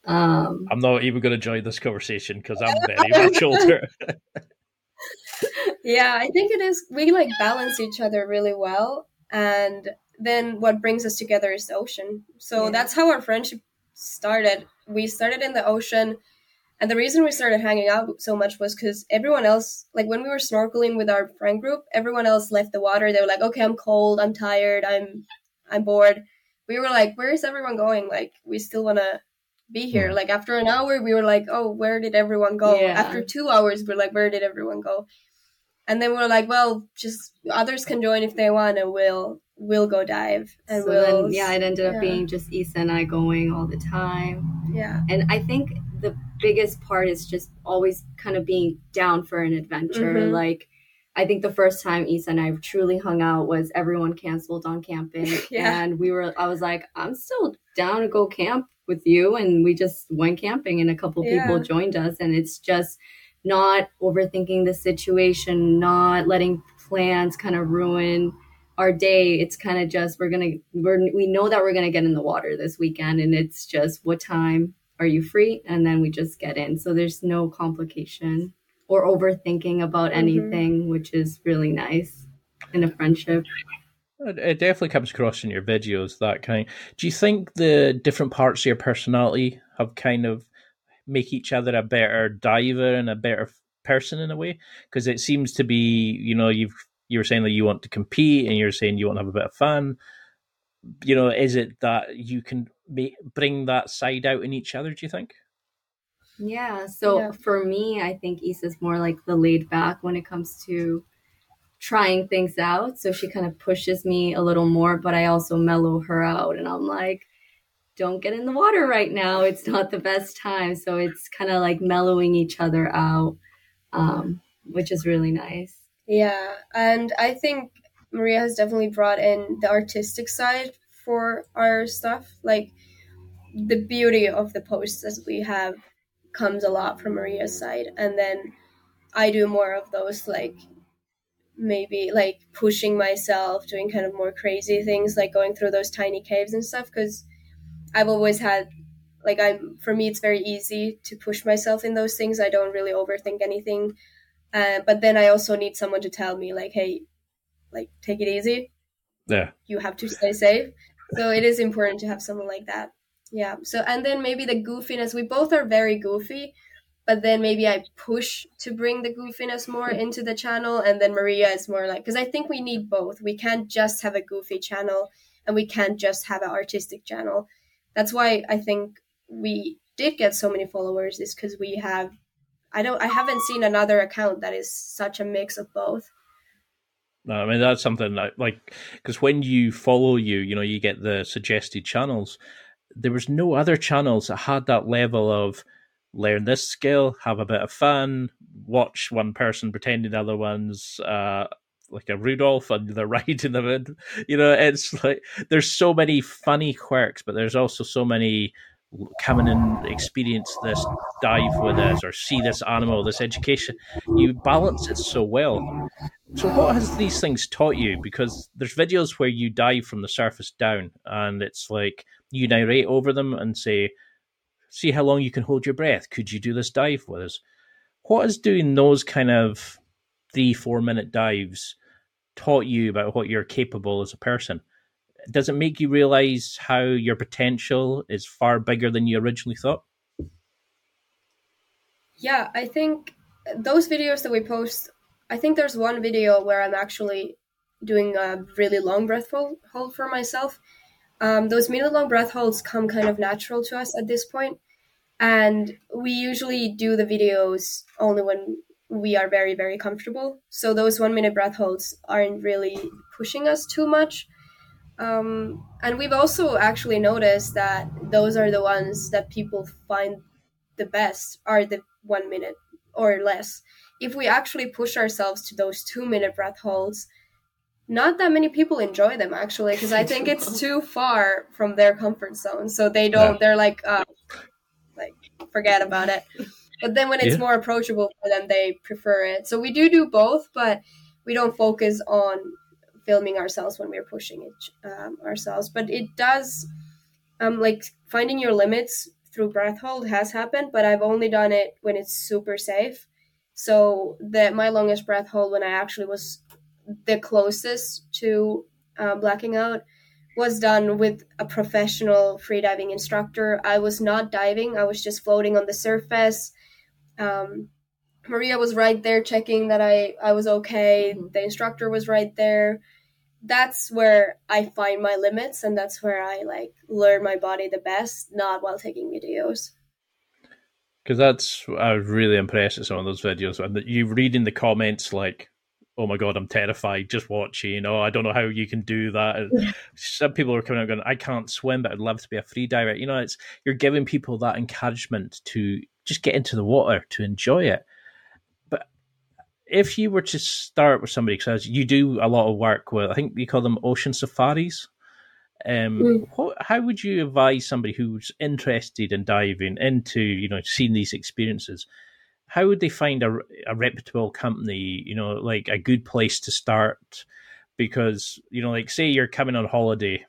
Um, I'm not even going to join this conversation because I'm very much older yeah, I think it is. We like balance each other really well, and then what brings us together is the ocean. So yeah. that's how our friendship started. We started in the ocean, and the reason we started hanging out so much was because everyone else, like when we were snorkeling with our friend group, everyone else left the water. They were like, "Okay, I'm cold. I'm tired. I'm, I'm bored." We were like, "Where is everyone going? Like, we still want to." be here. Like after an hour, we were like, "Oh, where did everyone go?" Yeah. After two hours, we're like, "Where did everyone go?" And then we're like, well, just others can join if they want, and we'll we'll go dive, and so we'll then, yeah, it ended up yeah. being just Isa and I going all the time. Yeah, and I think the biggest part is just always kind of being down for an adventure. Mm-hmm. Like, I think the first time Isa and I truly hung out was everyone canceled on camping, yeah. and we were. I was like, I'm still down to go camp with you, and we just went camping, and a couple yeah. people joined us, and it's just not overthinking the situation, not letting plans kind of ruin our day. It's kind of just we're gonna we're we know that we're gonna get in the water this weekend, and it's just what time are you free, and then we just get in. So there's no complication. or overthinking about mm-hmm. anything, which is really nice in a friendship. It definitely comes across in your videos that kind. Do you think the different parts of your personality have kind of make each other a better diver and a better person in a way? Because it seems to be, you know, you've you were saying that you want to compete and you're saying you want to have a bit of fun. You know, is it that you can make, bring that side out in each other? Do you think? Yeah. So yeah. for me, I think Isa's more like the laid back when it comes to trying things out. So she kind of pushes me a little more, but I also mellow her out. And I'm like, don't get in the water right now. It's not the best time. So it's kind of like mellowing each other out, um, which is really nice. Yeah. And I think Maria has definitely brought in the artistic side for our stuff. Like the beauty of the posts that we have comes a lot from Maria's side. And then I do more of those like maybe like pushing myself, doing kind of more crazy things, like going through those tiny caves and stuff. Because I've always had, like, I'm for me, it's very easy to push myself in those things. I don't really overthink anything. Uh, but then I also need someone to tell me, like, hey, like, take it easy. Yeah. You have to stay safe. So it is important to have someone like that. Yeah. So, and then maybe the goofiness, we both are very goofy but then maybe I push to bring the goofiness more into the channel, and then Maria is more like because I think we need both. We can't just have a goofy channel, and we can't just have an artistic channel. That's why I think we did get so many followers is because we have. I don't. I haven't seen another account that is such a mix of both. No, I mean that's something that like because when you follow you, you know, you get the suggested channels. There was no other channels that had that level of learn this skill, have a bit of fun, watch one person pretending the other one's uh, like a Rudolph and the ride in the wind. You know, it's like there's so many funny quirks, but there's also so many coming and experience this dive with us or see this animal, this education. You balance it so well. So, what has these things taught you? Because there's videos where you dive from the surface down, and it's like you narrate over them and say, see how long you can hold your breath. Could you do this dive with us? What is doing those kind of three, four minute dives taught you about what you're capable as a person? Does it make you realize how your potential is far bigger than you originally thought? Yeah, I think those videos that we post, I think there's one video where I'm actually doing a really long breath hold for myself um, those minute long breath holds come kind of natural to us at this point, and we usually do the videos only when we are very very comfortable. So those one minute breath holds aren't really pushing us too much. Um, and we've also actually noticed that those are the ones that people find the best are the one minute or less. If we actually push ourselves to those two minute breath holds, not that many people enjoy them actually because I think it's too far from their comfort zone. So they don't. Yeah. They're like, uh, like forget about it. But then when it's yeah. more approachable for them, they prefer it. So we do do both, but we don't focus on filming ourselves when we're pushing it um, ourselves. But it does, um, like finding your limits through breath hold has happened, but I've only done it when it's super safe. So that my longest breath hold when I actually was the closest to uh, blacking out was done with a professional freediving instructor. I was not diving, I was just floating on the surface. Um, Maria was right there checking that I, I was okay. Mm-hmm. The instructor was right there. That's where I find my limits and that's where I like learn my body the best, not while taking videos. Because that's I was really impressed with some of those videos. And you read in the comments like oh my god, I'm terrified just watching. Oh, I don't know how you can do that. Some people are coming out going, I can't swim, but I'd love to be a free diver. You know, it's you're giving people that encouragement to just get into the water to enjoy it. But if you were to start with somebody, because you do a lot of work with, I think you call them ocean safaris. Um, mm. what, how would you advise somebody who's interested in diving into, you know, seeing these experiences? how would they find a, a reputable company you know like a good place to start because you know like say you're coming on holiday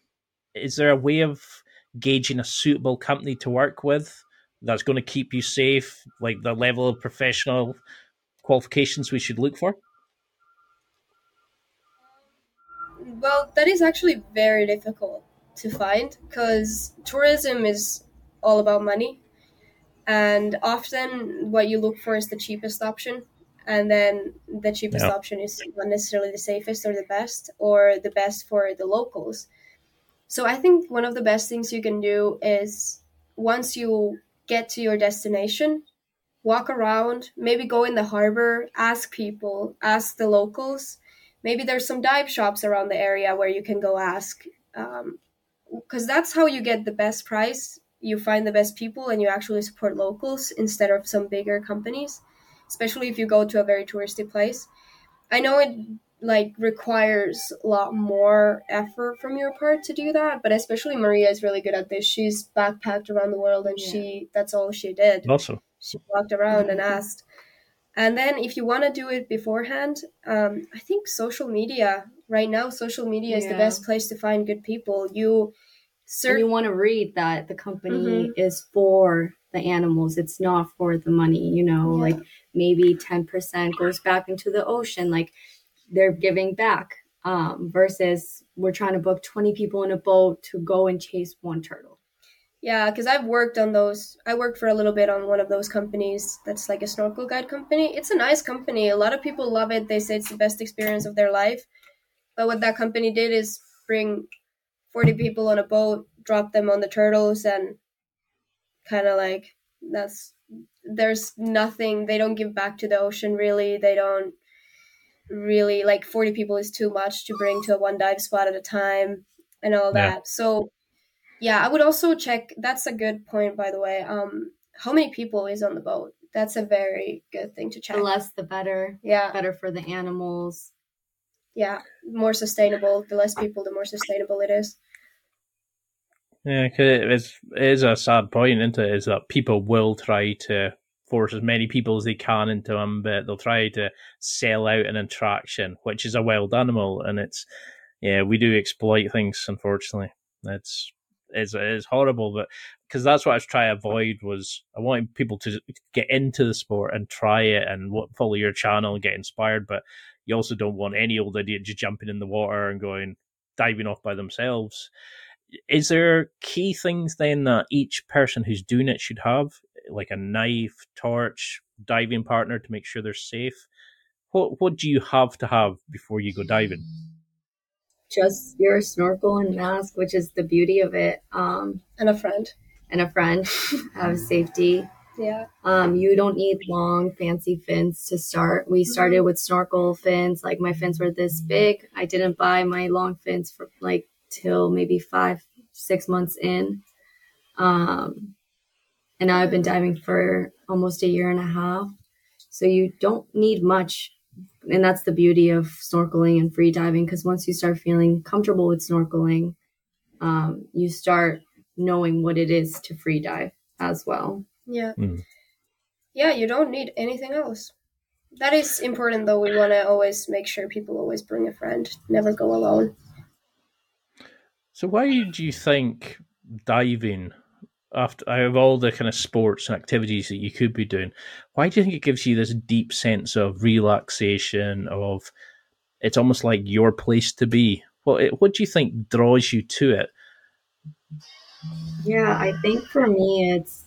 is there a way of gauging a suitable company to work with that's going to keep you safe like the level of professional qualifications we should look for? Well, that is actually very difficult to find because tourism is all about money. And often what you look for is the cheapest option. And then the cheapest Yeah. option is not necessarily the safest or the best or the best for the locals. So I think one of the best things you can do is once you get to your destination, walk around, maybe go in the harbor, ask people, ask the locals. Maybe there's some dive shops around the area where you can go ask. Um, because that's how you get the best price. You find the best people and you actually support locals instead of some bigger companies, especially if you go to a very touristy place. I know it like requires a lot more effort from your part to do that, but especially Maria is really good at this. She's backpacked around the world and Yeah. she that's all she did Awesome. she walked around and asked. And then if you want to do it beforehand, um, I think social media right now, social media is the best place to find good people. You and search. you want to read that the company Mhm. is for the animals it's not for the money you know Yeah. like maybe 10% goes back into the ocean like they're giving back um, versus we're trying to book 20 people in a boat to go and chase one turtle Yeah, because I've worked on those. I worked for a little bit on one of those companies that's like a snorkel guide company. It's a nice company. A lot of people love it. They say it's the best experience of their life. But what that company did is bring 40 people on a boat, drop them on the turtles, and kind of like that's there's nothing. They don't give back to the ocean really. They don't really like 40 people is too much to bring to a one dive spot at a time and all Yeah. that. So yeah, I would also check. That's a good point, by the way. Um, how many people is on the boat? That's a very good thing to check. the less the better Yeah, better for the animals yeah, more sustainable. The less people, the more sustainable it is. Yeah, 'cause it is, it is a sad point, isn't it? Is that people will try to force as many people as they can into them, but they'll try to sell out an attraction, which is a wild animal, and it's yeah, we do exploit things. Unfortunately, it's it's it's horrible, but because that's what I was trying to avoid was I wanted people to get into the sport and try it and follow your channel and get inspired, but you also don't want any old idiot just jumping in the water and going diving off by themselves is there key things then that each person who's doing it should have like a knife torch diving partner to make sure they're safe what what do you have to have before you go diving just your snorkel and mask which is the beauty of it um, And a friend. and a friend have safety Yeah, Um, you don't need long, fancy fins to start. We started with snorkel fins. Like my fins were this big. I didn't buy my long fins for like till maybe five, six months in. Um, and now I've been diving for almost a year and a half. So you don't need much. And that's the beauty of snorkeling and free diving because once you start feeling comfortable with snorkeling, um, you start knowing what it is to free dive as well. yeah, Hmm. yeah. You don't need anything else. That is important, though. We want to always make sure people always bring a friend. Never go alone. so why do you think diving after out of all the kind of sports and activities that you could be doing why do you think it gives you this deep sense of relaxation of it's almost like your place to be what what do you think draws you to it Yeah, I think for me, it's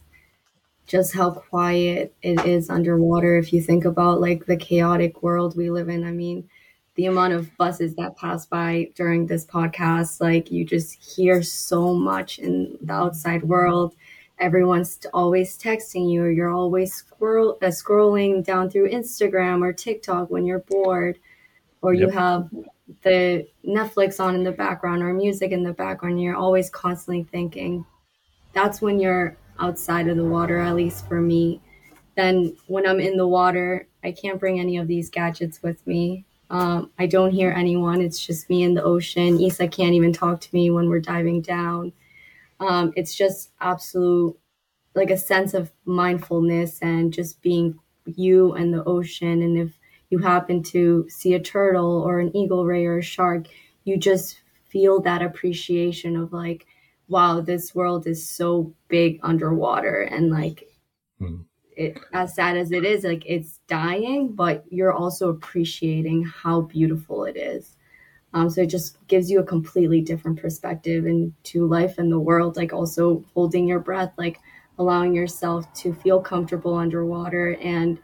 just how quiet it is underwater. If you think about like the chaotic world we live in, I mean, the amount of buses that pass by during this podcast, like you just hear so much in the outside world. Everyone's always texting you, or you're always scroll, uh, scrolling down through Instagram or TikTok when you're bored, or you have the Netflix on in the background or music in the background. You're always constantly thinking. That's when you're outside of the water, at least for me. Then when I'm in the water, I can't bring any of these gadgets with me. Um, I don't hear anyone. It's just me in the ocean. Isa can't even talk to me when we're diving down. Um, it's just absolute, like a sense of mindfulness and just being you and the ocean. And if you happen to see a turtle or an eagle ray or a shark, you just feel that appreciation of like, wow, this world is so big underwater and like Hmm. It as sad as it is, like it's dying, but you're also appreciating how beautiful it is. Um, so it just gives you a completely different perspective into life and the world. Like also holding your breath, like allowing yourself to feel comfortable underwater and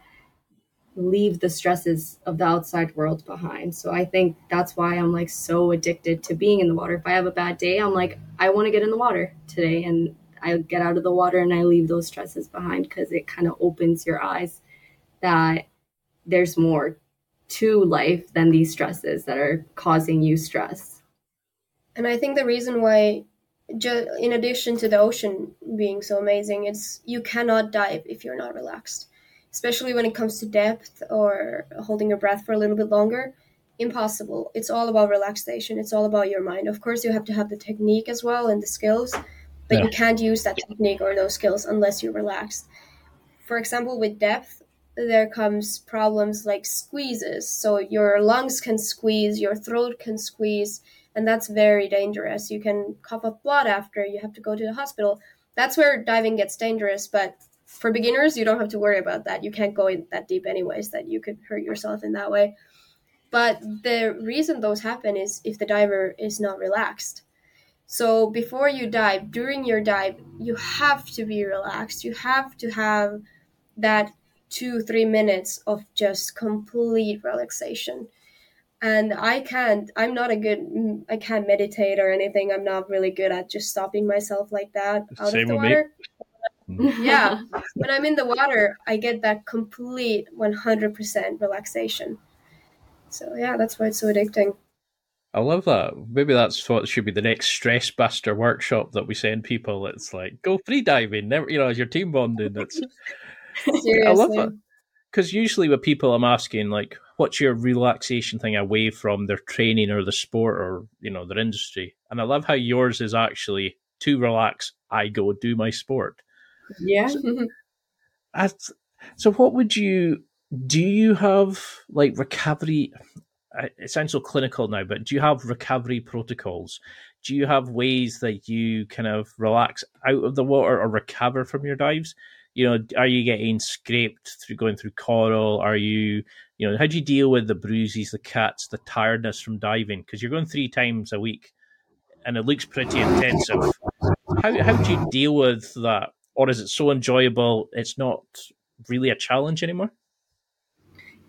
leave the stresses of the outside world behind. So I think that's why I'm like so addicted to being in the water. If I have a bad day, I'm like, I want to get in the water today. And I get out of the water and I leave those stresses behind because it kind of opens your eyes that there's more to life than these stresses that are causing you stress. And I think the reason why just in addition to the ocean being so amazing, it's you cannot dive if you're not relaxed. Especially when it comes to depth or holding your breath for a little bit longer impossible. It's all about relaxation. It's all about your mind. Of course you have to have the technique as well and the skills but yeah. you can't use that technique or those skills unless you're relaxed for example with depth there comes problems like squeezes so your lungs can squeeze your throat can squeeze and that's very dangerous you can cough up blood after you have to go to the hospital that's where diving gets dangerous but for beginners, you don't have to worry about that. You can't go in that deep anyways that you could hurt yourself in that way. But the reason those happen is if the diver is not relaxed. So before you dive, during your dive, you have to be relaxed. You have to have that two, three minutes of just complete relaxation. And I can't, I'm not a good, I can't meditate or anything. I'm not really good at just stopping myself like that out Same of the water. Me. yeah. when I'm in the water, I get that complete 100% relaxation. So, yeah, that's why it's so addicting. I love that. Maybe that's what should be the next stress buster workshop that we send people. It's like go free diving, never, you know, as your team bonding. That's I love that because usually with people, I'm asking like, what's your relaxation thing away from their training or the sport or you know their industry? And I love how yours is actually to relax. I go do my sport. Yeah. So, so what would you do? You have like recovery. It sounds so clinical now, but do you have recovery protocols? Do you have ways that you kind of relax out of the water or recover from your dives? You know, are you getting scraped through going through coral? Are you, you know, how do you deal with the bruises, the cuts, the tiredness from diving? Because you're going three times a week, and it looks pretty intensive. How how do you deal with that or is it so enjoyable it's not really a challenge anymore?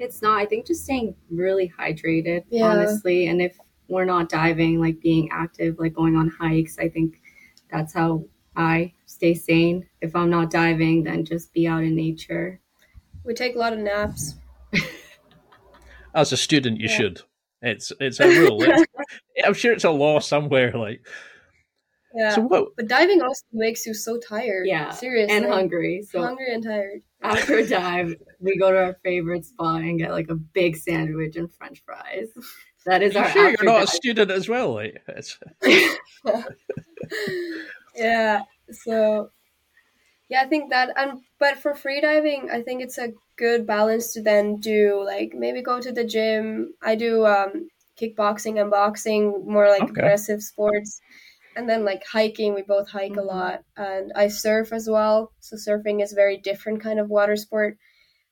It's not. I think just staying really hydrated, yeah. honestly, and if we're not diving, like being active, like going on hikes, I think that's how I stay sane. If I'm not diving, then just be out in nature. We take a lot of naps. As a student, you yeah. should. It's it's a rule. It's, I'm sure it's a law somewhere. Like yeah. So what? But diving also makes you so tired. Yeah. Seriously. And hungry. So hungry and tired. After a dive, we go to our favorite spot and get like a big sandwich and French fries. That is our. Sure, you're not dive. a student as well. Like, yeah. So, yeah, I think that, and but for freediving, I think it's a good balance to then do like maybe go to the gym. I do um, kickboxing and boxing, more like okay. aggressive sports and then like hiking we both hike mm-hmm. a lot. And i surf as well. So surfing is very different kind of water sport.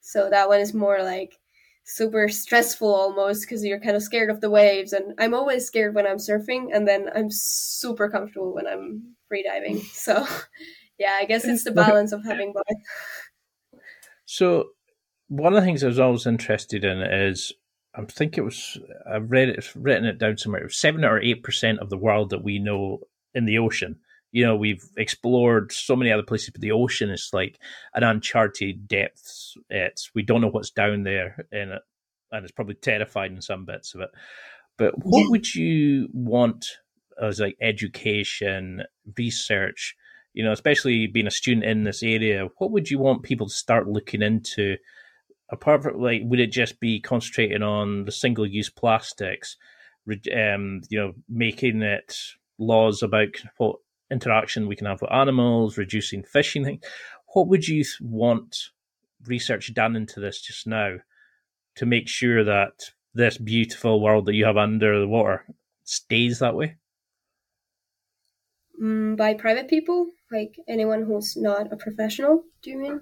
So that one is more like super stressful almost because you're kind of scared of the waves. And i'm always scared when i'm surfing and then i'm super comfortable when i'm freediving so yeah i guess it's the balance of having both. So one of the things i was always interested in is I think it was I've read it written it down somewhere. It was seven or eight percent of the world that we know in the ocean. You know, we've explored so many other places, but the ocean is like an uncharted depths. It's we don't know what's down there in it, and it's probably terrifying in some bits of it. But what would you want as like education, research? You know, especially being a student in this area, what would you want people to start looking into? Apart from like, would it just be concentrating on the single-use plastics? Um, you know, making it laws about what interaction we can have with animals, reducing fishing. What would you want research done into this just now to make sure that this beautiful world that you have under the water stays that way? Mm, by private people, like anyone who's not a professional, do you mean?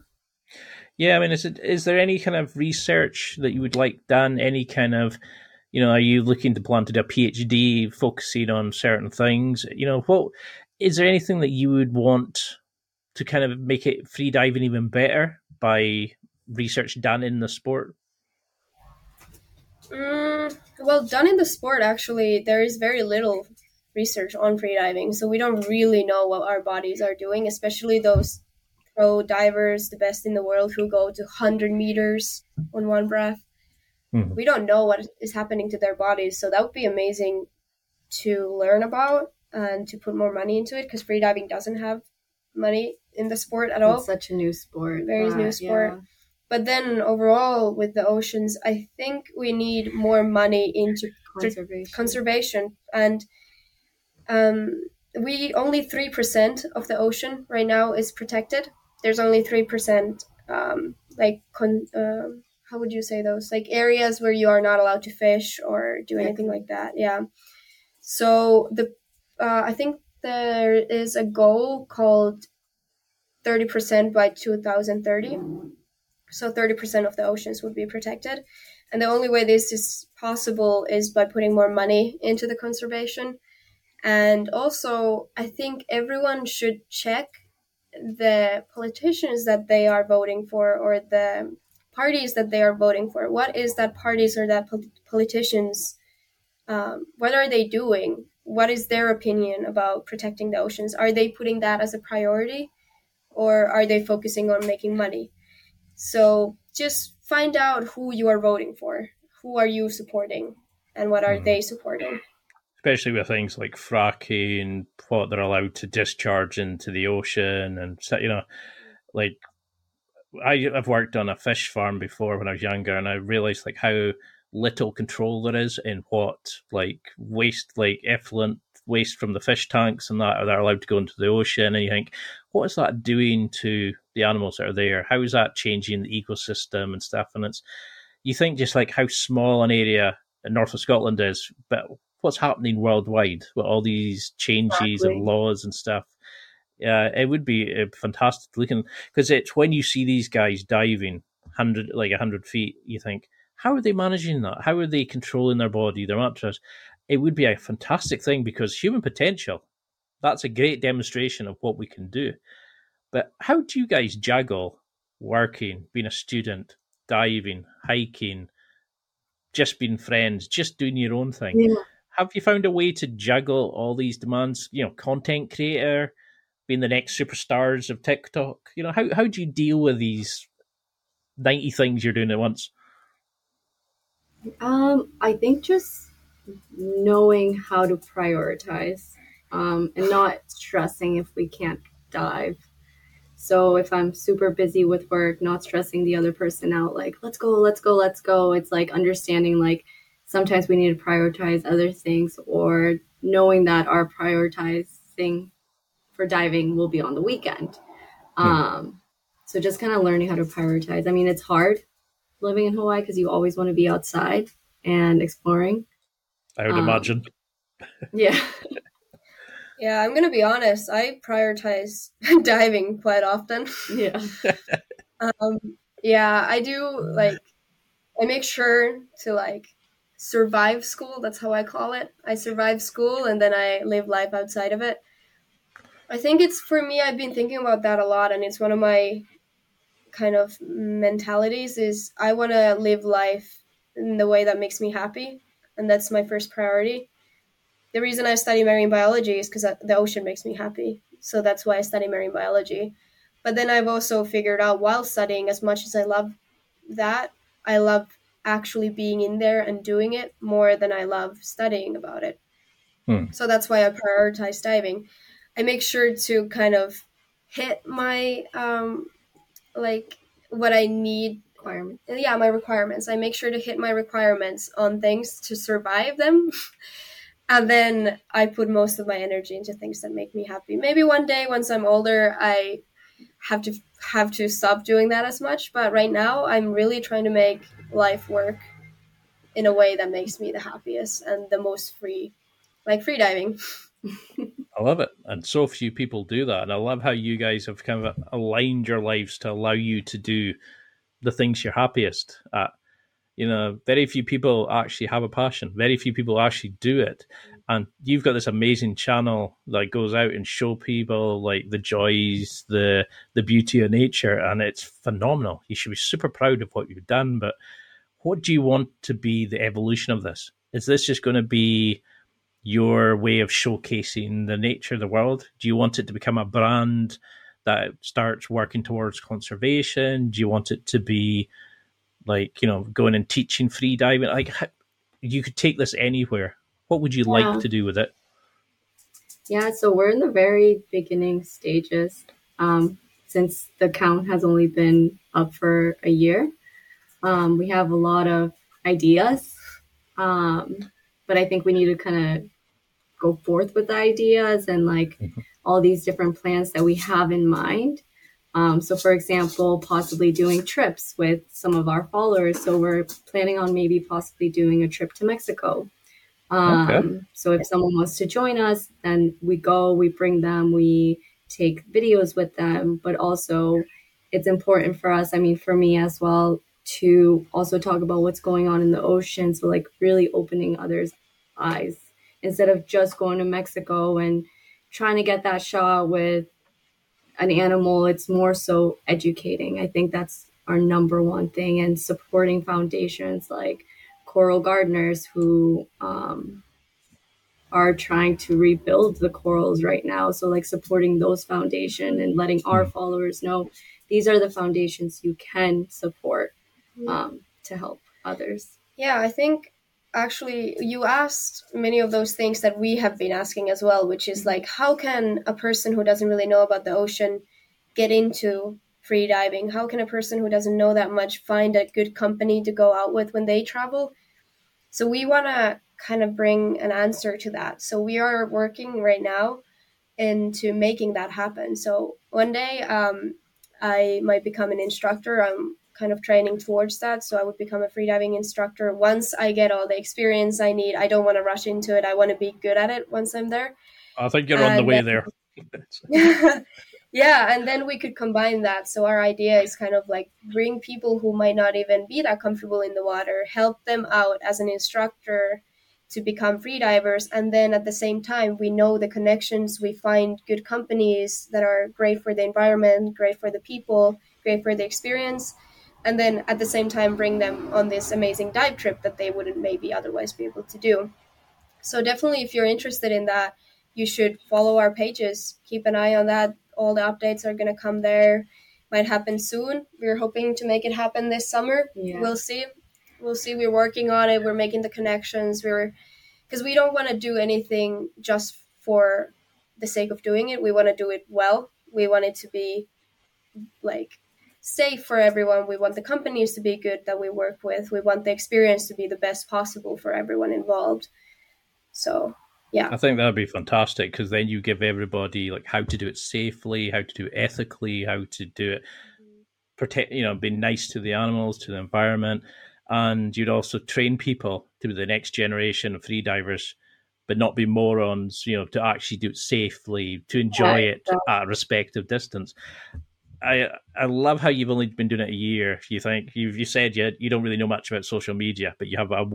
Yeah, I mean, is it is there any kind of research that you would like done? Any kind of, you know, are you looking to plan to do a PhD focusing on certain things? You know, what is there anything that you would want to kind of make it free diving even better by research done in the sport? Mm, well, done in the sport, actually, there is very little research on freediving, so we don't really know what our bodies are doing, especially those pro divers, the best in the world, who go to 100 meters on one breath. Mm-hmm. We don't know what is happening to their bodies, so that would be amazing to learn about and to put more money into it because freediving doesn't have money in the sport at all. It's such a new sport. Very new sport. Yeah. But then overall with the oceans, I think we need more money into conservation, conservation and um, we only three percent of the ocean right now is protected. There's only three percent um, like con, uh, how would you say those like areas where you are not allowed to fish or do anything like that. Yeah. So the uh, I think there is a goal called 30% by 2030. So 30% of the oceans would be protected. And the only way this is possible is by putting more money into the conservation. And also, I think everyone should check the politicians that they are voting for or the parties that they are voting for. What is that parties or that politicians, um, what are they doing? What is their opinion about protecting the oceans? Are they putting that as a priority or are they focusing on making money? So just find out who you are voting for. Who are you supporting? And what are mm. they supporting? Especially with things like fracking and what they're allowed to discharge into the ocean. And, you know, like I, I've worked on a fish farm before when I was younger, and I realized like how little control there is in what like waste, like effluent waste from the fish tanks and that are allowed to go into the ocean. And you think, what is that doing to the animals that are there? How is that changing the ecosystem and stuff? And it's you think just like how small an area north of Scotland is, but what's happening worldwide with all these changes exactly. and laws and stuff. Yeah, it would be uh, fantastic looking because it's when you see these guys diving hundred like hundred feet, you think, how are they managing that? How are they controlling their body, their mattress? It would be a fantastic thing because human potential that's a great demonstration of what we can do. But how do you guys juggle working, being a student, diving, hiking, just being friends, just doing your own thing? Yeah. Have you found a way to juggle all these demands? You know, content creator, being the next superstars of TikTok. You know, how how do you deal with these ninety things you're doing at once? Um, I think just knowing how to prioritize um, and not stressing if we can't dive. So if I'm super busy with work, not stressing the other person out, like, let's go, let's go, let's go. It's like understanding, like, sometimes we need to prioritize other things or knowing that our prioritizing for diving will be on the weekend. Hmm. Um, so just kind of learning how to prioritize. I mean, it's hard living in Hawaii because you always want to be outside and exploring. I would um, imagine. Yeah. Yeah, I'm gonna be honest. I prioritize diving quite often. Yeah. um, yeah, I do. Like, I make sure to like survive school. That's how I call it. I survive school, and then I live life outside of it. I think it's for me. I've been thinking about that a lot, and it's one of my kind of mentalities. Is I want to live life in the way that makes me happy, and that's my first priority the reason I study marine biology is because the ocean makes me happy. So that's why I study marine biology. But then I've also figured out while studying, as much as I love that, I love actually being in there and doing it more than I love studying about it. Hmm. So that's why I prioritize diving. I make sure to kind of hit my um, like what I need requirements. Yeah, my requirements. I make sure to hit my requirements on things to survive them. and then I put most of my energy into things that make me happy. Maybe one day once I'm older, I have to have to stop doing that as much. But right now, I'm really trying to make life work in a way that makes me the happiest and the most free, like freediving. I love it, and so few people do that. And I love how you guys have kind of aligned your lives to allow you to do the things you're happiest at. You know, very few people actually have a passion. Very few people actually do it. And you've got this amazing channel that goes out and show people like the joys, the the beauty of nature, and it's phenomenal. You should be super proud of what you've done. But what do you want to be the evolution of this? Is this just going to be your way of showcasing the nature of the world? Do you want it to become a brand that starts working towards conservation? Do you want it to be like you know going and teaching free diving? Like you could take this anywhere. What would you yeah. like to do with it? Yeah, so we're in the very beginning stages. Um, since the count has only been up for a year, um, we have a lot of ideas, um, but I think we need to kind of go forth with the ideas and like mm-hmm. all these different plans that we have in mind. Um, so, for example, possibly doing trips with some of our followers. So, we're planning on maybe possibly doing a trip to Mexico. Um. So, if someone wants to join us, then we go, we bring them, we take videos with them, but also it's important for us, I mean, for me as well, to also talk about what's going on in the ocean. So, like, really opening others' eyes instead of just going to Mexico and trying to get that shot with an animal. It's more so educating. I think that's our number one thing and supporting foundations like Coral Gardeners who um, are trying to rebuild the corals right now. So like supporting those foundation and letting our hmm. followers know these are the foundations you can support um, to help others. Yeah, I think actually you asked many of those things that we have been asking as well which is like how can a person who doesn't really know about the ocean get into free diving how can a person who doesn't know that much find a good company to go out with when they travel so we want to kind of bring an answer to that so we are working right now into making that happen so one day um, i might become an instructor i'm kind of training towards that. So I would become a freediving instructor once I get all the experience I need. I don't want to rush into it. I want to be good at it once I'm there. I think you're and on the way there. yeah, and then we could combine that. So our idea is kind of like bring people who might not even be that comfortable in the water, help them out as an instructor to become freedivers and then at the same time we know the connections we find good companies that are great for the environment great for the people great for the experience and then at the same time bring them on this amazing dive trip that they wouldn't maybe otherwise be able to do. So definitely if you're interested in that, you should follow our pages. Keep an eye on that. All the updates are going to come there. Might happen soon. We're hoping to make it happen this summer. Yeah. We'll see. We'll see. We're working on it. We're making the connections. We're because we don't want to do anything just for the sake of doing it. We want to do it well. We want it to be like safe for everyone. We want the companies to be good that we work with. We want the experience to be the best possible for everyone involved. So, yeah. I think that'd be fantastic because then you give everybody like how to do it safely, how to do it ethically, how to do it protect, you know, be nice to the animals, to the environment, and you'd also train people to be the next generation of free divers but not be morons, you know, to actually do it safely, to enjoy it at a respective distance. I I love how you've only been doing it a year. You think you've you said you you don't really know much about social media, but you have a,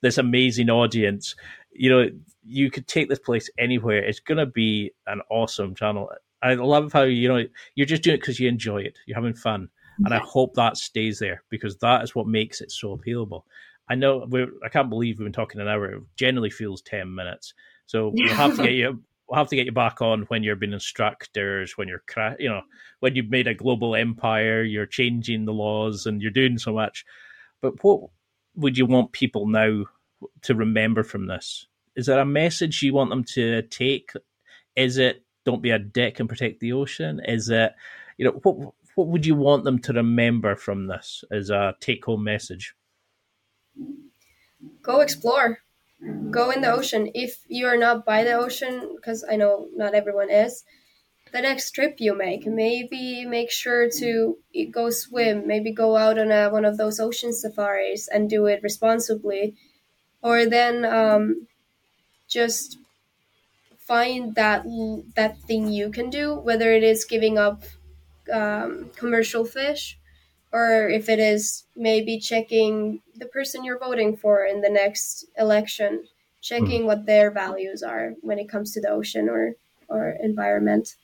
this amazing audience. You know, you could take this place anywhere. It's gonna be an awesome channel. I love how you know you're just doing it because you enjoy it. You're having fun, and I hope that stays there because that is what makes it so appealable. I know we're. I can't believe we've been talking an hour. It generally feels ten minutes, so we'll have to get you we'll have to get you back on when you're being instructors, when you're, cra- you know, when you've made a global empire, you're changing the laws and you're doing so much. But what would you want people now to remember from this? Is there a message you want them to take? Is it don't be a dick and protect the ocean? Is it, you know, what what would you want them to remember from this as a take home message? Go explore go in the ocean if you're not by the ocean because i know not everyone is the next trip you make maybe make sure to go swim maybe go out on a, one of those ocean safaris and do it responsibly or then um, just find that that thing you can do whether it is giving up um, commercial fish or if it is maybe checking the person you're voting for in the next election, checking mm. what their values are when it comes to the ocean or or environment.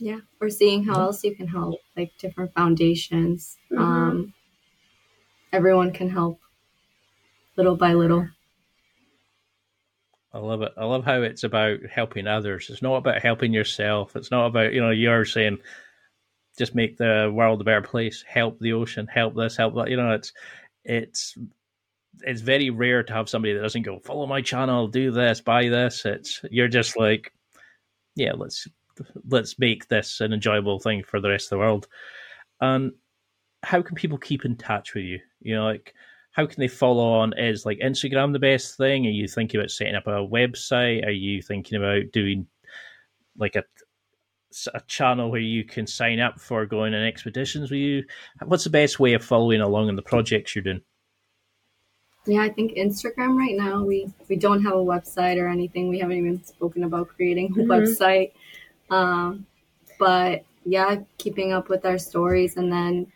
Yeah, or seeing how else you can help, like different foundations. Mm-hmm. Um, everyone can help little by little. I love it. I love how it's about helping others. It's not about helping yourself. It's not about, you know, you're saying just make the world a better place, help the ocean, help this, help that. You know, it's it's it's very rare to have somebody that doesn't go, follow my channel, do this, buy this. It's you're just like, yeah, let's let's make this an enjoyable thing for the rest of the world. And how can people keep in touch with you? You know, like how can they follow on? Is like Instagram the best thing? Are you thinking about setting up a website? Are you thinking about doing like a a channel where you can sign up for going on expeditions with you? What's the best way of following along in the projects you're doing? Yeah, I think Instagram right now we we don't have a website or anything. We haven't even spoken about creating a mm-hmm. website. Um, but yeah, keeping up with our stories and then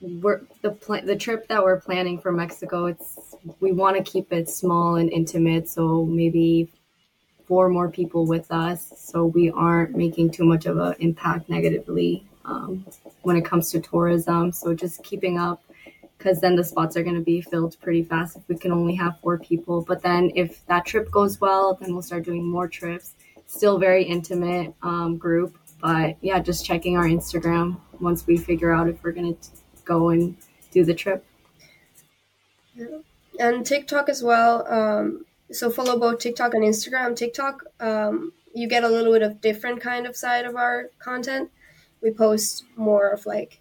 we're the pl- the trip that we're planning for Mexico. It's we want to keep it small and intimate, so maybe four more people with us, so we aren't making too much of an impact negatively um, when it comes to tourism. So just keeping up, because then the spots are going to be filled pretty fast if we can only have four people. But then if that trip goes well, then we'll start doing more trips. Still very intimate um, group, but yeah, just checking our Instagram once we figure out if we're to go and do the trip. And TikTok as well. Um, so follow both TikTok and Instagram. TikTok, um, you get a little bit of different kind of side of our content. We post more of like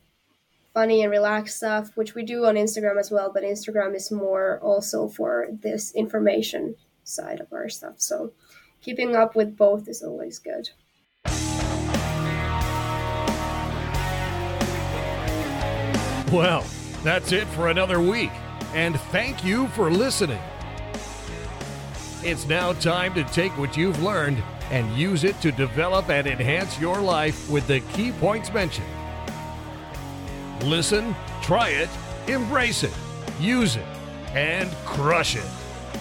funny and relaxed stuff, which we do on Instagram as well. But Instagram is more also for this information side of our stuff. So keeping up with both is always good. Well, that's it for another week, and thank you for listening. It's now time to take what you've learned and use it to develop and enhance your life with the key points mentioned. Listen, try it, embrace it, use it, and crush it.